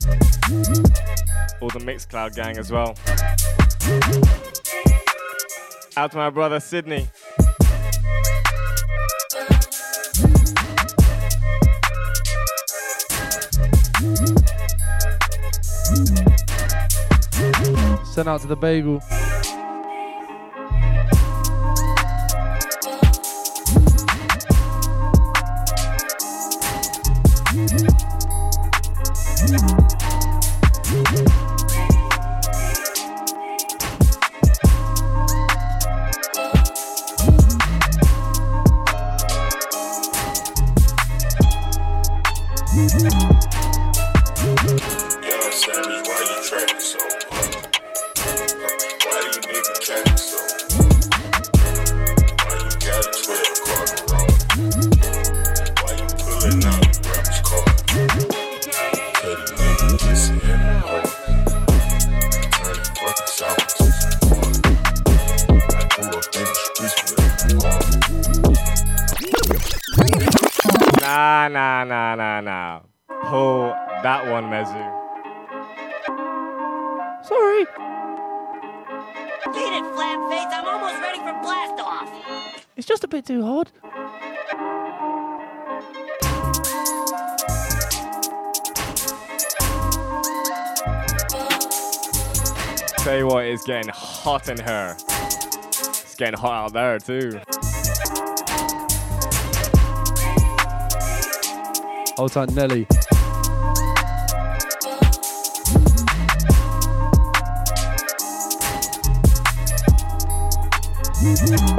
All the Mixcloud gang as well. Out to my brother Sydney. Sent out to the bagel. Tell you what, it's getting hot in here. It's getting hot out there too. Hold tight, Nelly. Mm-hmm.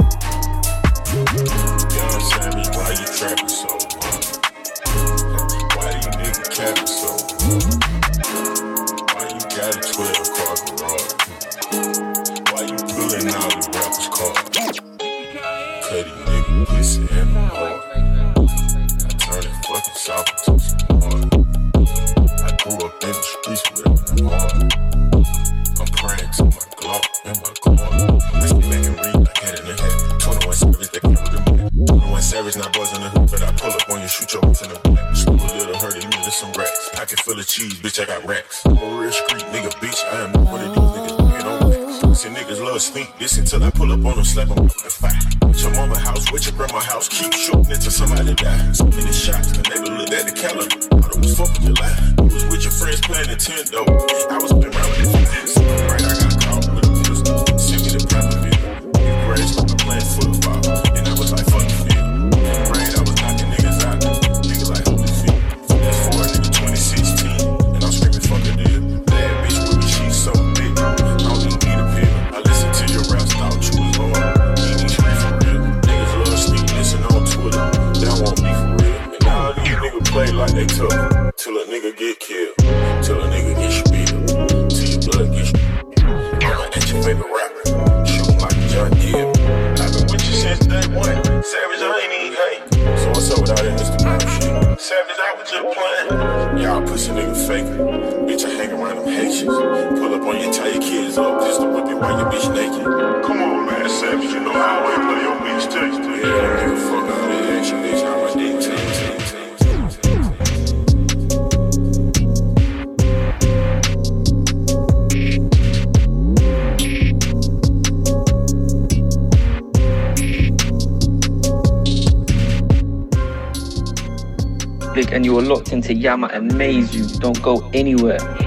Don't go anywhere.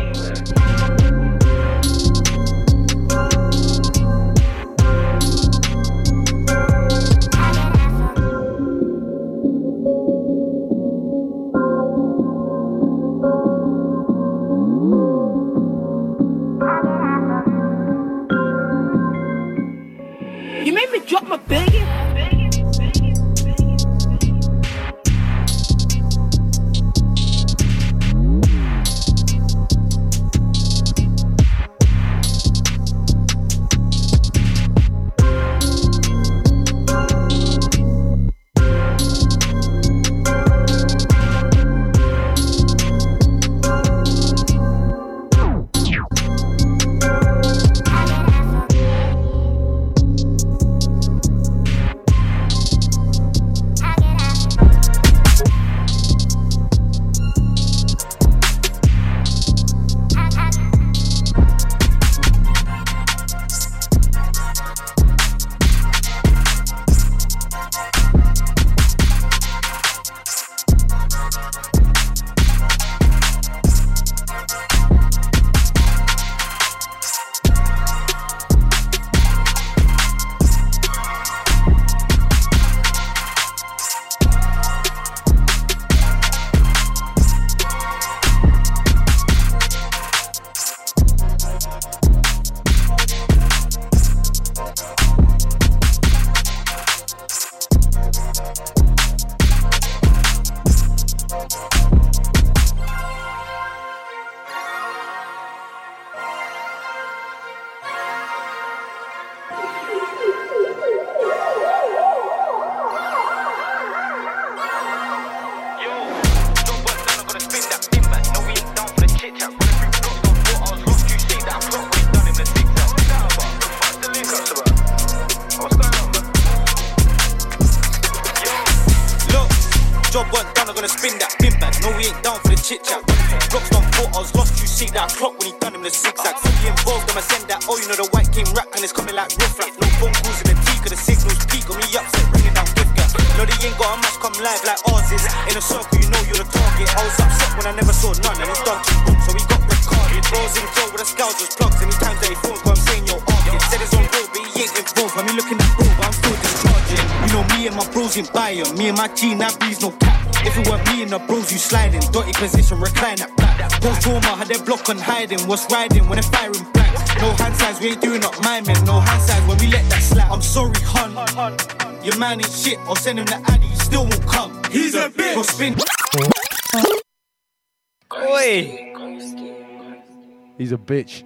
sliding, what's riding when they're firing back? No hand signs, we ain't doing up miming. No hand signs when we let that slap. I'm sorry, hun. Your man is shit. I'll send him the addy, he still won't come. He's a bitch. Go spin. Oi. He's a bitch.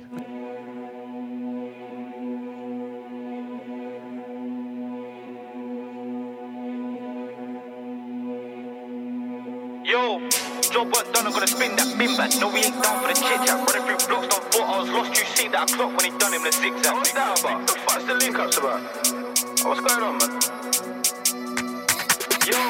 I clock when he done him the zigzag. What's that about? The fuck's the link ups about? What's going on, man? Yo.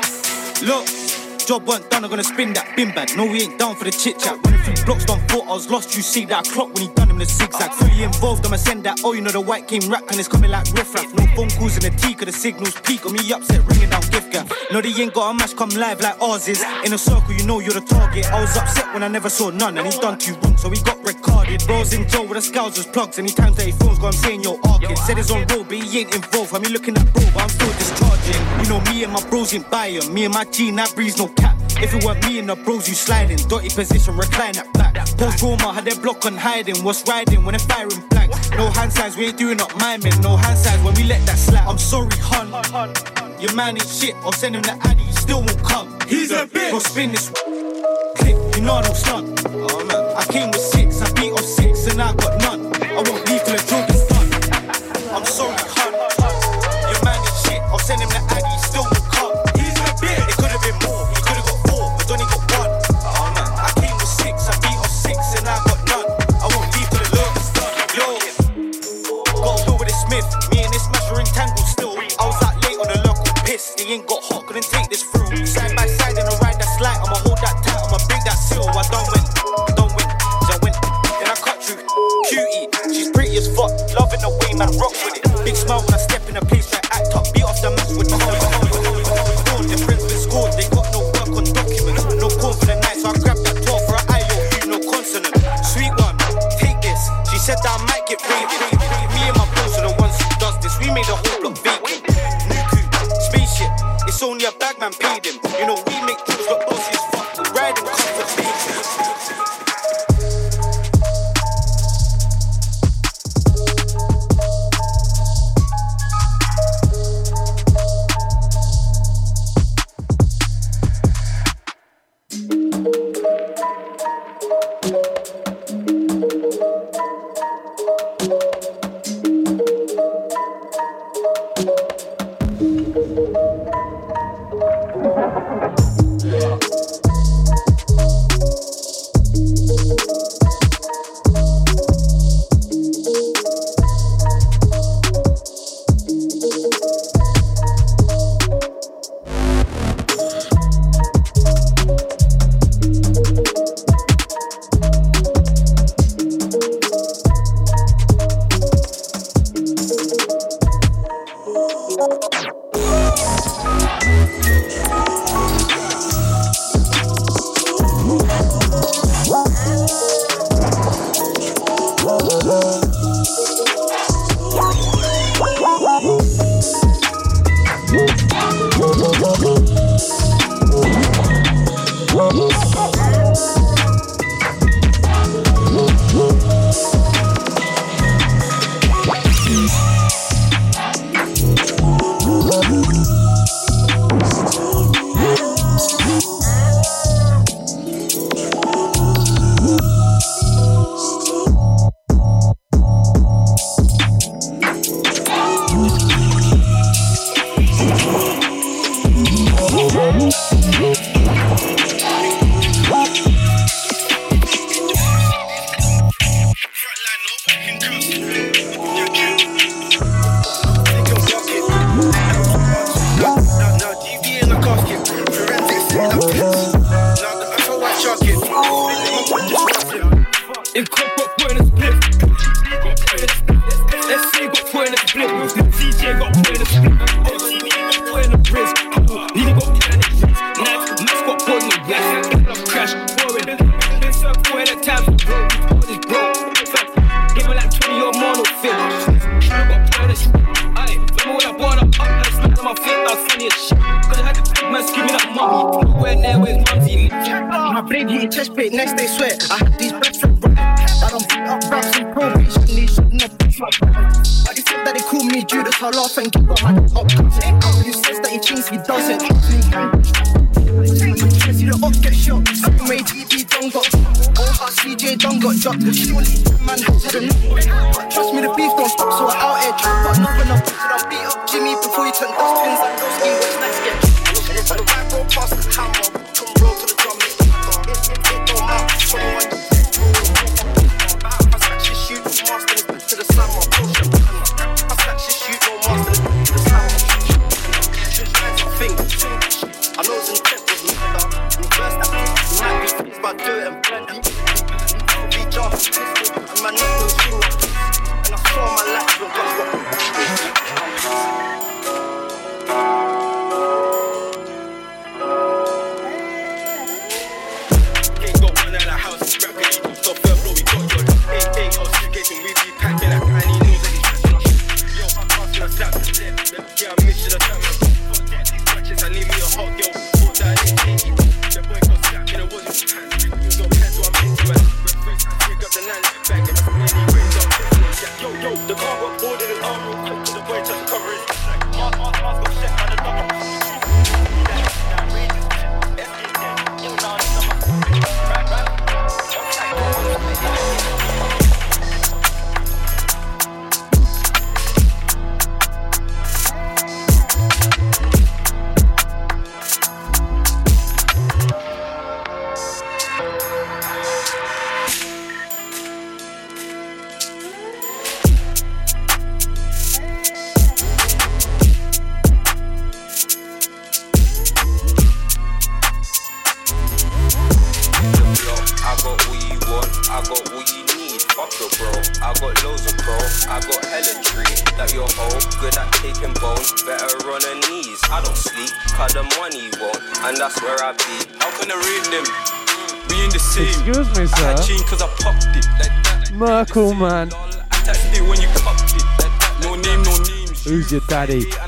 Look, job weren't done, I'm gonna spin that bin bag. No, we ain't down for the chit chat. Running through blocks, don't thought I was lost. You see that clock when he done him the zigzag. Fully involved, I'ma send that. Oh, you know the white game rap and it's coming like riff raff. No phone calls in the tea, cause the signals peak. On me upset, ringing down gift gap. No, they ain't got a match come live like ours is. In a circle, you know you're the target. I was upset when I never saw none, and he done too wrong, so he got recorded. Rose in Joe with the scouts was plugs. Anytime that he phones, go, I'm saying yo, Arkin. Said it's on road, but he ain't involved. I mean, looking at bro, but I'm still discharging. You know, me and my bros ain't buying. Me and my G, that breeze, no cap. If it weren't me and the bros, you sliding. Dirty position, recline that back. Post Roma had their block on hiding. What's riding when they're firing blank? No hand signs, we ain't doing up miming. No hand signs when we let that slap. I'm sorry, hun. Your man is shit. I'll send him the addy, he still won't come. He's a bitch. Go spin this clip, you know I don't stunt. Oh I came with six, I beat off six, and I got none. I won't Loving the way Friday.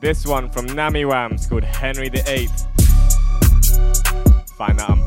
This one from Nami Wams called Henry VIII. Find that on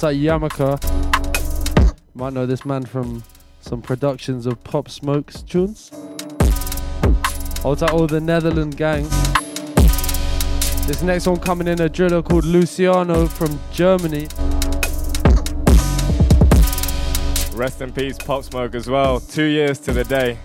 Shout out Yamaka. Might know this man from some productions of Pop Smoke's tunes. Oh, Shout out all the Netherlands gang. This next one coming in a driller called Luciano from Germany. Rest in peace, Pop Smoke, as well. Two years to the day.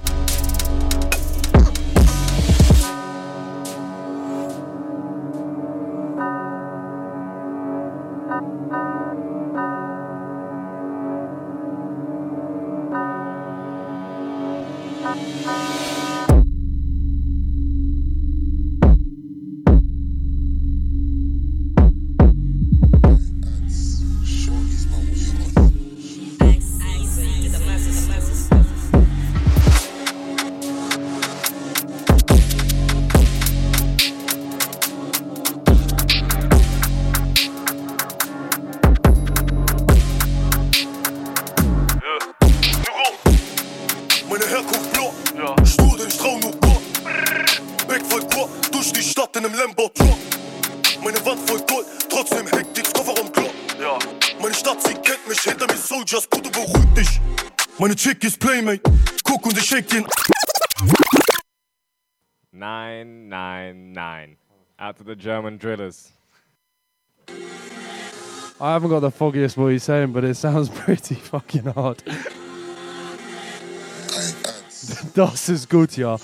The German drillers. I haven't got the foggiest what he's saying, but it sounds [LAUGHS] pretty fucking hard. [LAUGHS] das ist gut, ja.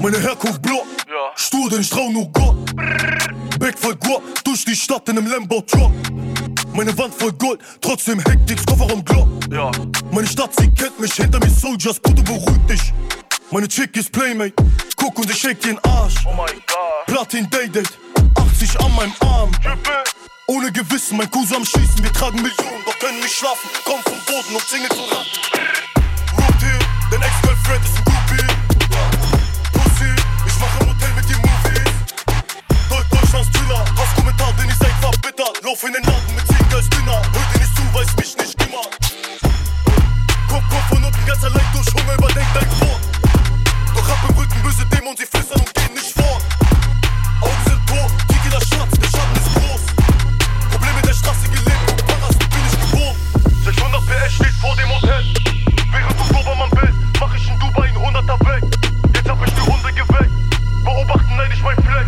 Meine Herkunft blau, stur den Strau nur Gott. Back voll Gott, durch die Stadt in einem Lambo Truck. Meine Wand voll Gold, trotzdem Hektik, Kofferraum Glock. Meine Stadt, sie kennt mich, hinter mir Soldiers, Bruder, beruhig dich. Meine Chick ist Playmate, guck und ich shake den Arsch. Oh mein Gott. Platin Day-Date, 80 an meinem Arm. Ohne Gewissen, mein Cousin am Schießen, wir tragen Millionen, doch können nicht schlafen. Komm vom Boden und singe zu Rad. Root hier, dein Ex-Girlfriend ist ein Groupie. Thriller, Hasskommentar, den ich seid verbittert. Lauf in den Laden mit 10 Girls Dinner, hör dir nicht zu, weiß mich nicht immer. Guck, guck von unten ganz allein durch Hunger, überdenk dein Wort. Doch hab im Rücken böse Dämonen, sie flüstern und gehen nicht fort. Augen sind tot, Tequila Schatz, der Schatten ist groß. Problem in der Straße gelebt, und Paras, wo bin ich geboren? 600 PS steht vor dem Hotel. Während du Dobermann bist, mach ich in Dubai einen 100er weg. Jetzt hab ich die Hunde geweckt, beobachten neidisch mein Fleck.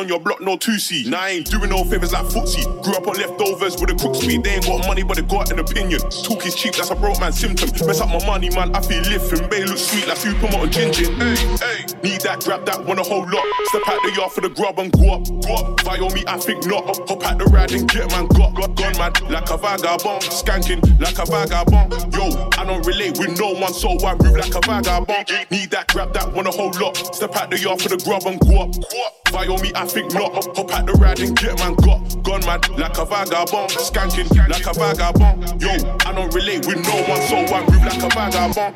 On your block, no 2C. Nah, I ain't doing no favors like footsie. Grew up on leftovers with a crook speed. They ain't got money, but they got an opinion. Talk is cheap, that's a broke man symptom. Mess up my money, man, I feel lifting. Bay look sweet like supermodel gingin. Hey, hey, need that, grab that, want a whole lot. Step out the yard for the grub and go up, go up. Vio me, I think not. Hop out the ride and get man, got, got, gone man, like a vagabond. Skanking like a vagabond. Yo, I don't relate with no one, so I move like a vagabond. Need that, grab that, want a whole lot. Step out the yard for the grub and go up, go up. Vio me, I think not. Hop out the ride and get man, got, gone man, like a vagabond. Skanking like a vagabond. Yo, I don't relate with no one, so I move like a vagabond.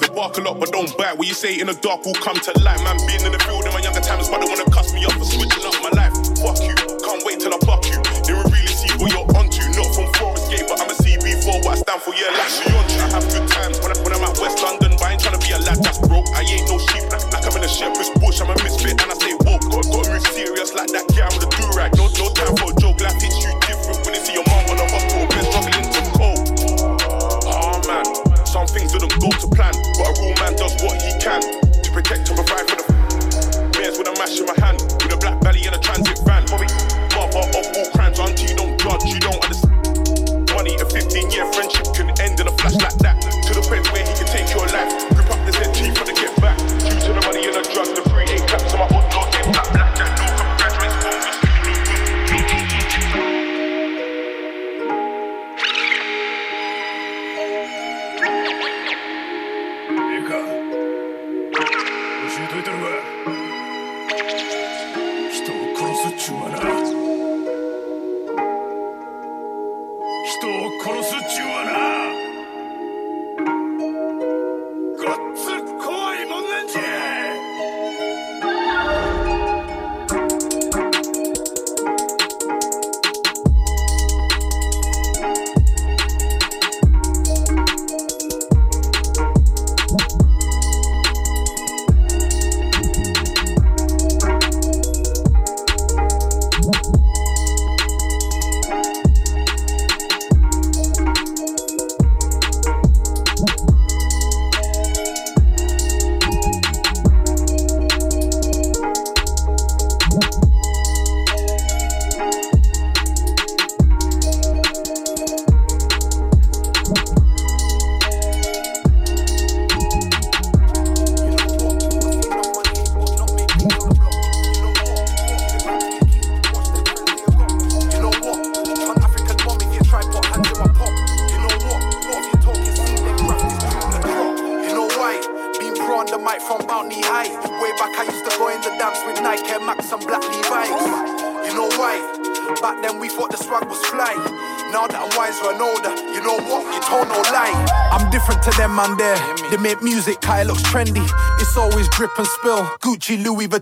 They bark a lot, but don't bite. What you say in the dark will come to light. Man, being in the field in my younger times, but they wanna cuss me off for switching up my life. Fuck you, can't wait till I buck you. They will really see what you're onto. Not from Forest Gate, but I'm a CB4, what I stand for, yeah, like you I have good times when, I, when I'm at West London, but I ain't trying to be a lad that's broke. I ain't no sheep, like, like I'm in a shepherd's bush. I'm a misfit and I stay Gotta, gotta move serious like that guy with a do rag. No, no time for a joke, life hits you different when you see your mom on the hospital bed struggling to cope. Oh man, some things didn't go to plan, but a real man does what he can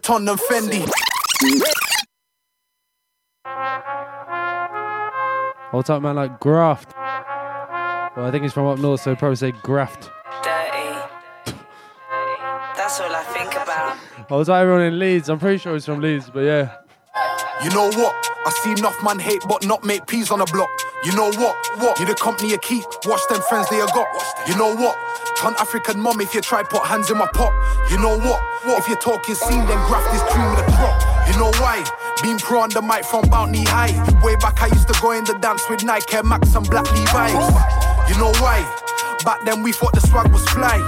Gucci, Louis Vuitton, Fendi. Hold up, man, like Graft. Well, I think he's from up north, so probably say Graft. Dirty. That's all I think about. I was everyone in Leeds. I'm pretty sure he's from Leeds, but yeah. You know what? I see enough man hate, but not make peas on the block. You know what? What? You the company you keep. Watch them friends they you got. You know what? Turn African mom if you try put hands in my pot. You know what? What? If you're talking scene, then graft this cream with a crop. You know why? Been pro on the mic from Bounty High. Way back, I used to go in the dance with Nike, Max, and Black Levi's. You know why? Back then we thought the swag was fly.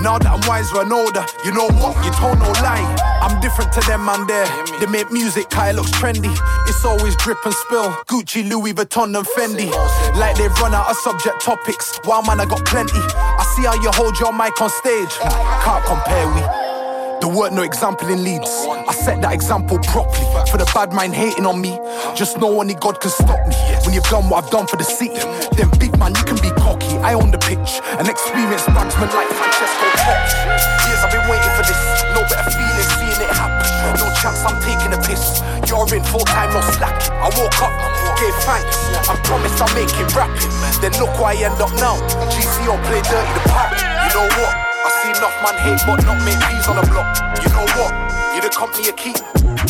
Now that I'm wiser and older, you know what? You told no lie. I'm different to them, man. There, they make music, it looks trendy. It's always drip and spill. Gucci, Louis Vuitton, and Fendi. Like they've run out of subject topics. Wow, man, I got plenty. See how you hold your mic on stage. Can't compare we. There weren't no example in Leeds. I set that example properly. For the bad mind hating on me, just know only God can stop me. When you've done what I've done for the city, then big man, you can be cocky. I own the pitch, an experienced batsman like Francesco Totti. Years I've been waiting for this, no better feeling seeing it happen. No chance I'm taking a piss. You're in full time, no slack. I woke up, gave thanks. I promised I'll make it rapping. Then look where I end up now. GCO play dirty the part. You know what? I see enough man hate, but not make peas on the block. You know what? You the company you keep,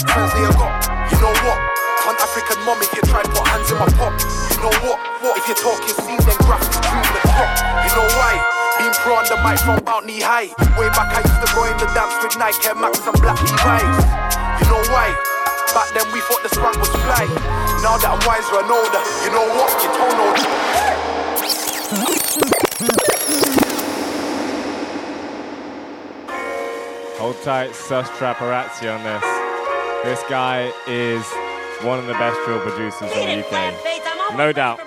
friends you got. You know what? Turn African mom if you try put hands in my pop. You know what? What if you're talking scene then graphics dream the top? You know why? Been pro on the mic from about knee high. Way back I used to go in the dance with Nike Air Max and Black Levi's. You know why? Back then we thought the swag was fly. Now that I'm wiser and older, you know what? You don't know. Hold tight, Sus Traparazzi on this. This guy is one of the best drill producers in the UK. No doubt.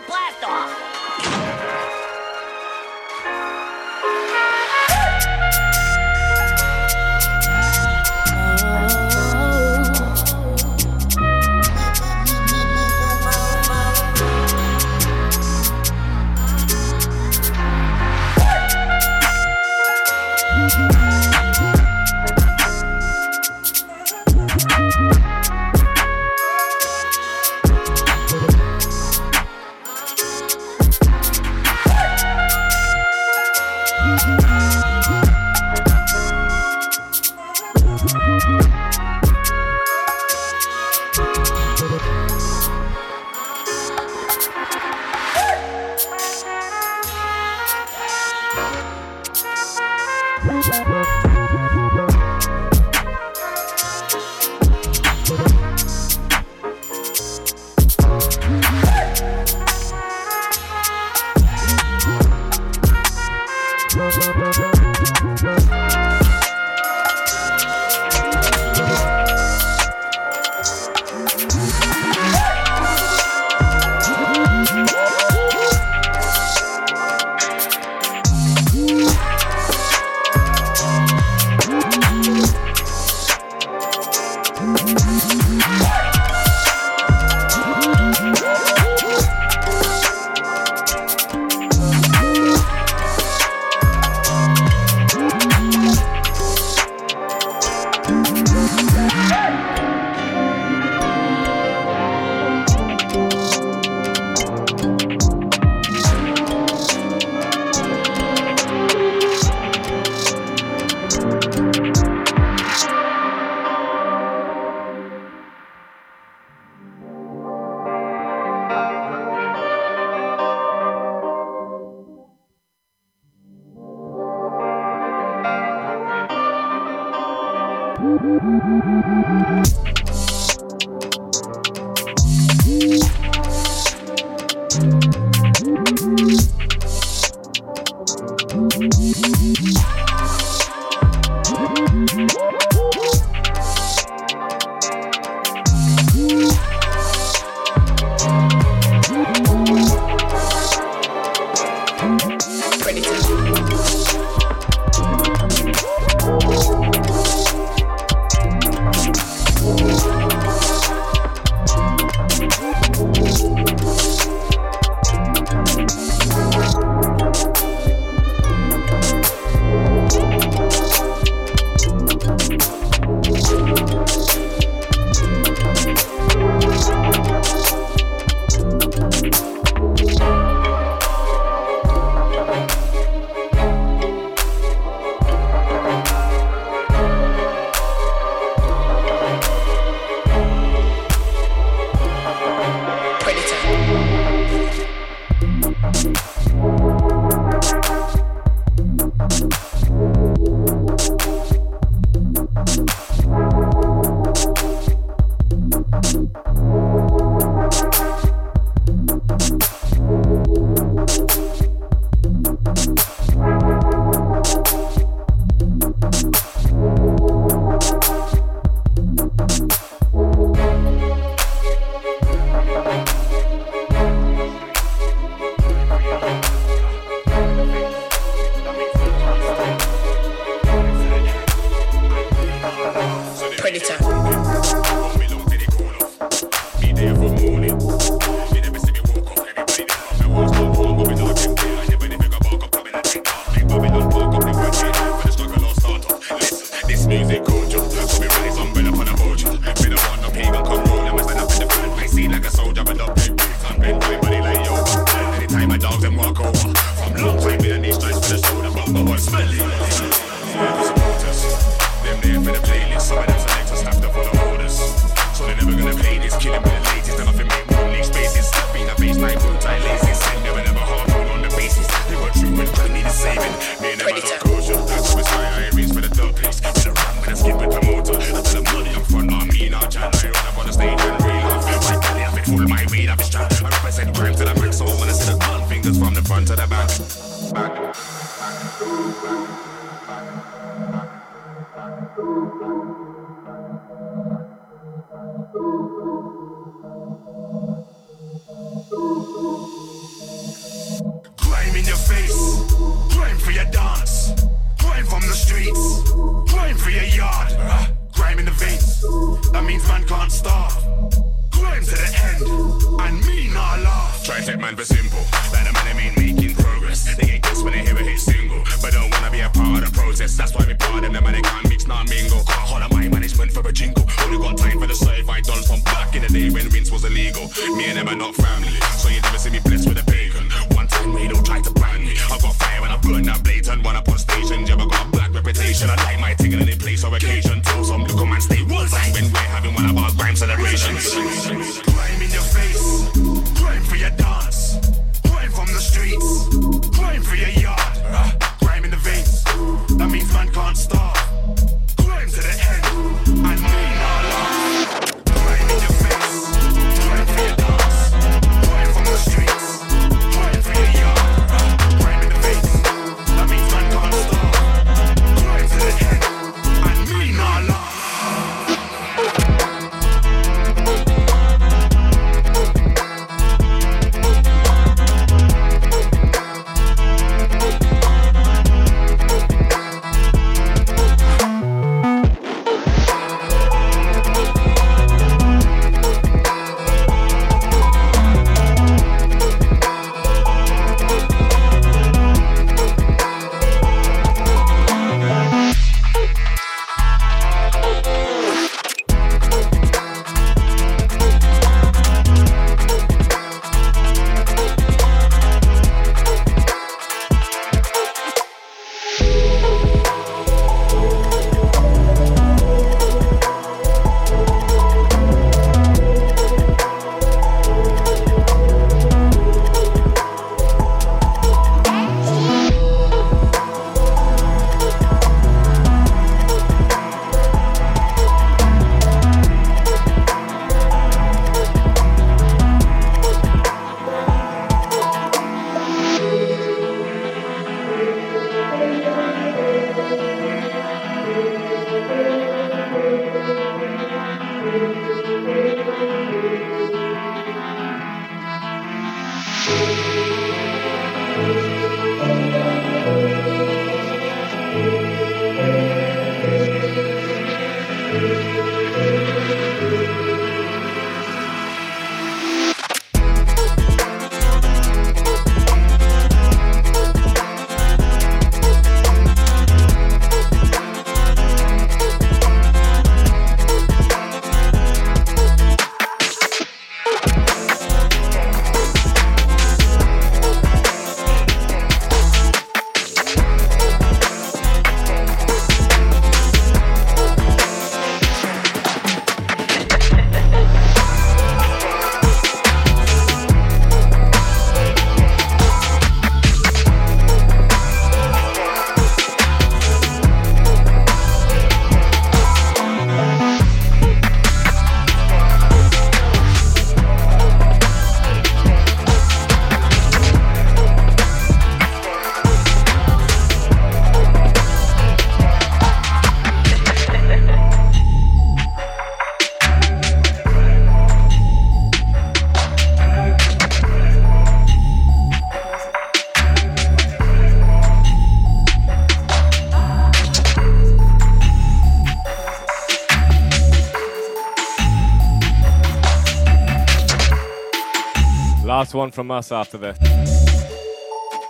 one from us after this.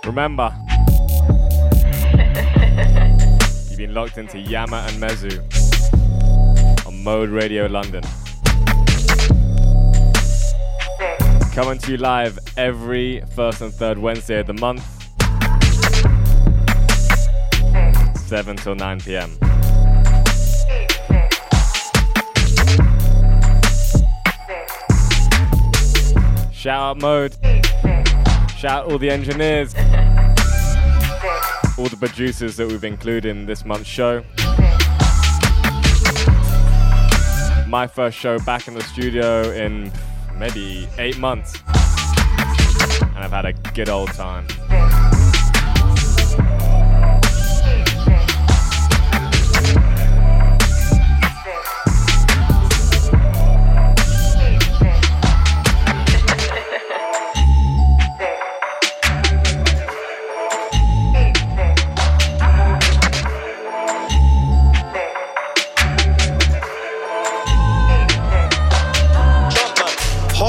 Remember, you've been locked into Yama and Mezu on Mode Radio London. Coming to you live every first and third Wednesday of the month, 7 till 9 pm. Shout out mode. Shout out all the engineers. All the producers that we've included in this month's show. My first show back in the studio in maybe eight months. And I've had a good old time.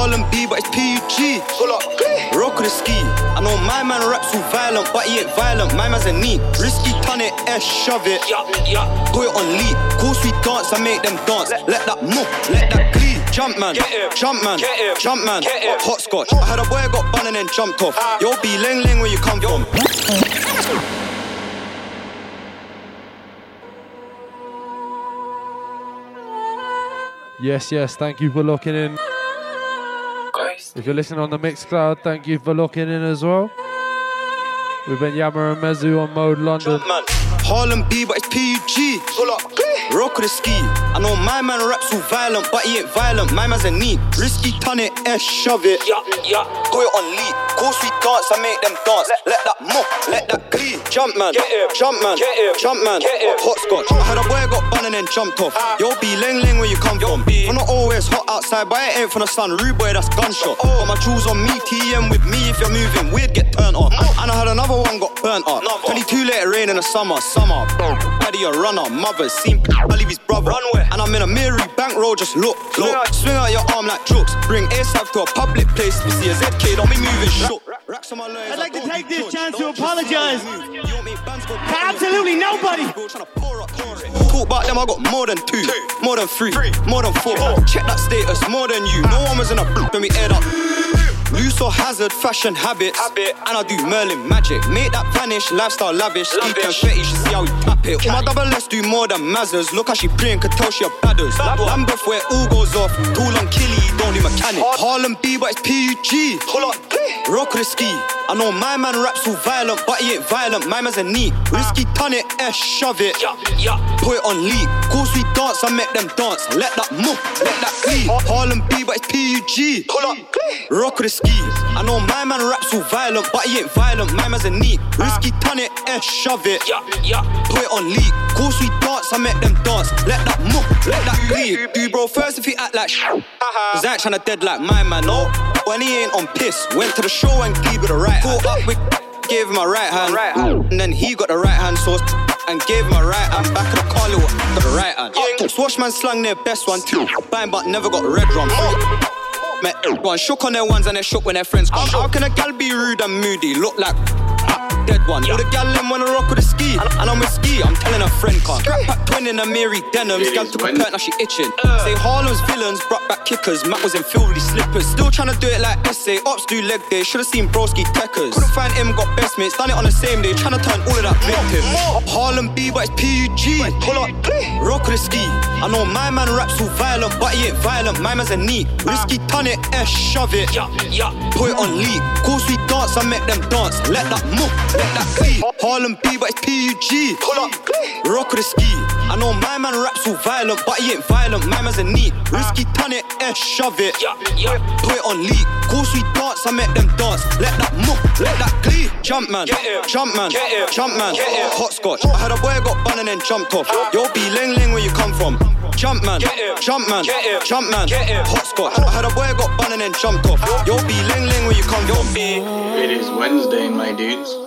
Harlem B, but it's PUG. Pull up. Rock with the ski. I know my man raps all violent, but he ain't violent. My man's a knee. Risky, turn it, S, shove it. Yeah, yeah. Put it on lead. Course we dance, I make them dance. Let that move, let that glee. Jump man, jump man, jump man. Hot scotch. I had a boy got bun and then jumped off. Yo, be ling ling where you come from. Yes, yes, thank you for locking in. If you're listening on the Mixcloud, thank you for looking in as well. We've been Yammer and Mezu on Mode London. Harlem B, but it's PUG. Rock with the ski. I know my man raps all violent, but he ain't violent. My man's a neat. Risky, turn it, S, shove it. Yeah, yeah. Put it on lead. Course we dance, I make them dance. Let, that move, let that glee. Jump man, jump man, jump man. Hot scotch. I had a boy got bun and then jumped off. Yo, be ling ling where you come from. I'm not always hot outside, but it ain't from the sun. Rude boy, that's gunshot. Got my jewels on me, TM with me. If you're moving weird, get turned off. And I had another one got burnt up. 22 let it rain in the summer, summer. Paddy a runner, mother seen I leave his brother. And I'm in a Mary bankroll, just look, look. Swing out your arm like jokes. Bring ASAP to a public place. We see a ZK, don't be moving shook. Racks on my lawyers, I'd like to take this chance to apologize move. You want me bands to absolutely nobody. Talk about them, I got more than two, more than three, more than four. Check that status, more than you. No one was in a booth [LAUGHS] when we aired up. Loose or hazard, fashion habits. And I do Merlin magic. Make that vanish, lifestyle lavish. Ski confetti, she see how we tap it. All my double S do more than Mazzers. Look how she playing, could tell she a badders. Lambeth where it all goes off. Tool on Killy, don't do mechanic. Harlem B, but it's PUG. Hold up. Rock ski. I know my man raps all violent, but he ain't violent. My man's a knee. Risky, turn it, S, shove it. Yeah, yeah. Put it on lead. Course we dance, I make them dance. Let that move, let that glee. Harlem B, but it's PUG. Hold up. Rock with ski. I know my man raps all violent, but he ain't violent. My man's a knee. Risky, uh. turn it, S, shove it. Put it on lead. Course we dance, I make them dance. Let that move, let that glee. Do bro first if he act like sh. Uh-huh. Cause I ain't tryna dead like my man, no. When he ain't on piss. Went to the show and glee with the right hand. Caught up with gave him my right hand. And then he got the right hand sauce and gave him my right hand. Back of the car, little the right hand. Swashman slang their best one too. Bang but never got red rum. Met one shook on their ones and they shook when their friends come. How can a gal be rude and moody? Look like dead one. All the gal them wanna rock with a ski. And I'm with ski, I'm telling a friend car. Pack twin in a Mary denim. Gal took a pert, now she itching. Say Harlem's villains brought back kickers. Matt was in filthy slippers. Still trying to do it like SA. Ops do leg day. Should've seen broski techers. Couldn't find him, got best mates. Done it on the same day. Trying to turn all of that victim. Harlem B, but it's PUG. Pull up. Rock with a ski. I know my man raps all violent, but he ain't violent. My man's a knee. Risky, turn it, S, shove it. yeah Put it on lead. Course we dance, I make them dance. Let that move, let that glee. Harlem B, but it's PUG. Pull up. Rock with a ski. I know my man raps all violent, but he ain't violent. My man's a knee. Risky, turn it, S, shove it. Put it on lead. Course we dance, I make them dance. Let that move, let that glee. Jump man, jump man, jump man. Hot scotch. I had a boy got bun and then jumped off. Yo, be ling ling where you come from. Jump man, jump man, jump man. Hot scotch. I had a boy got bun and then jumped off. Yo, be ling ling where you come from. It is Wednesday, my dudes.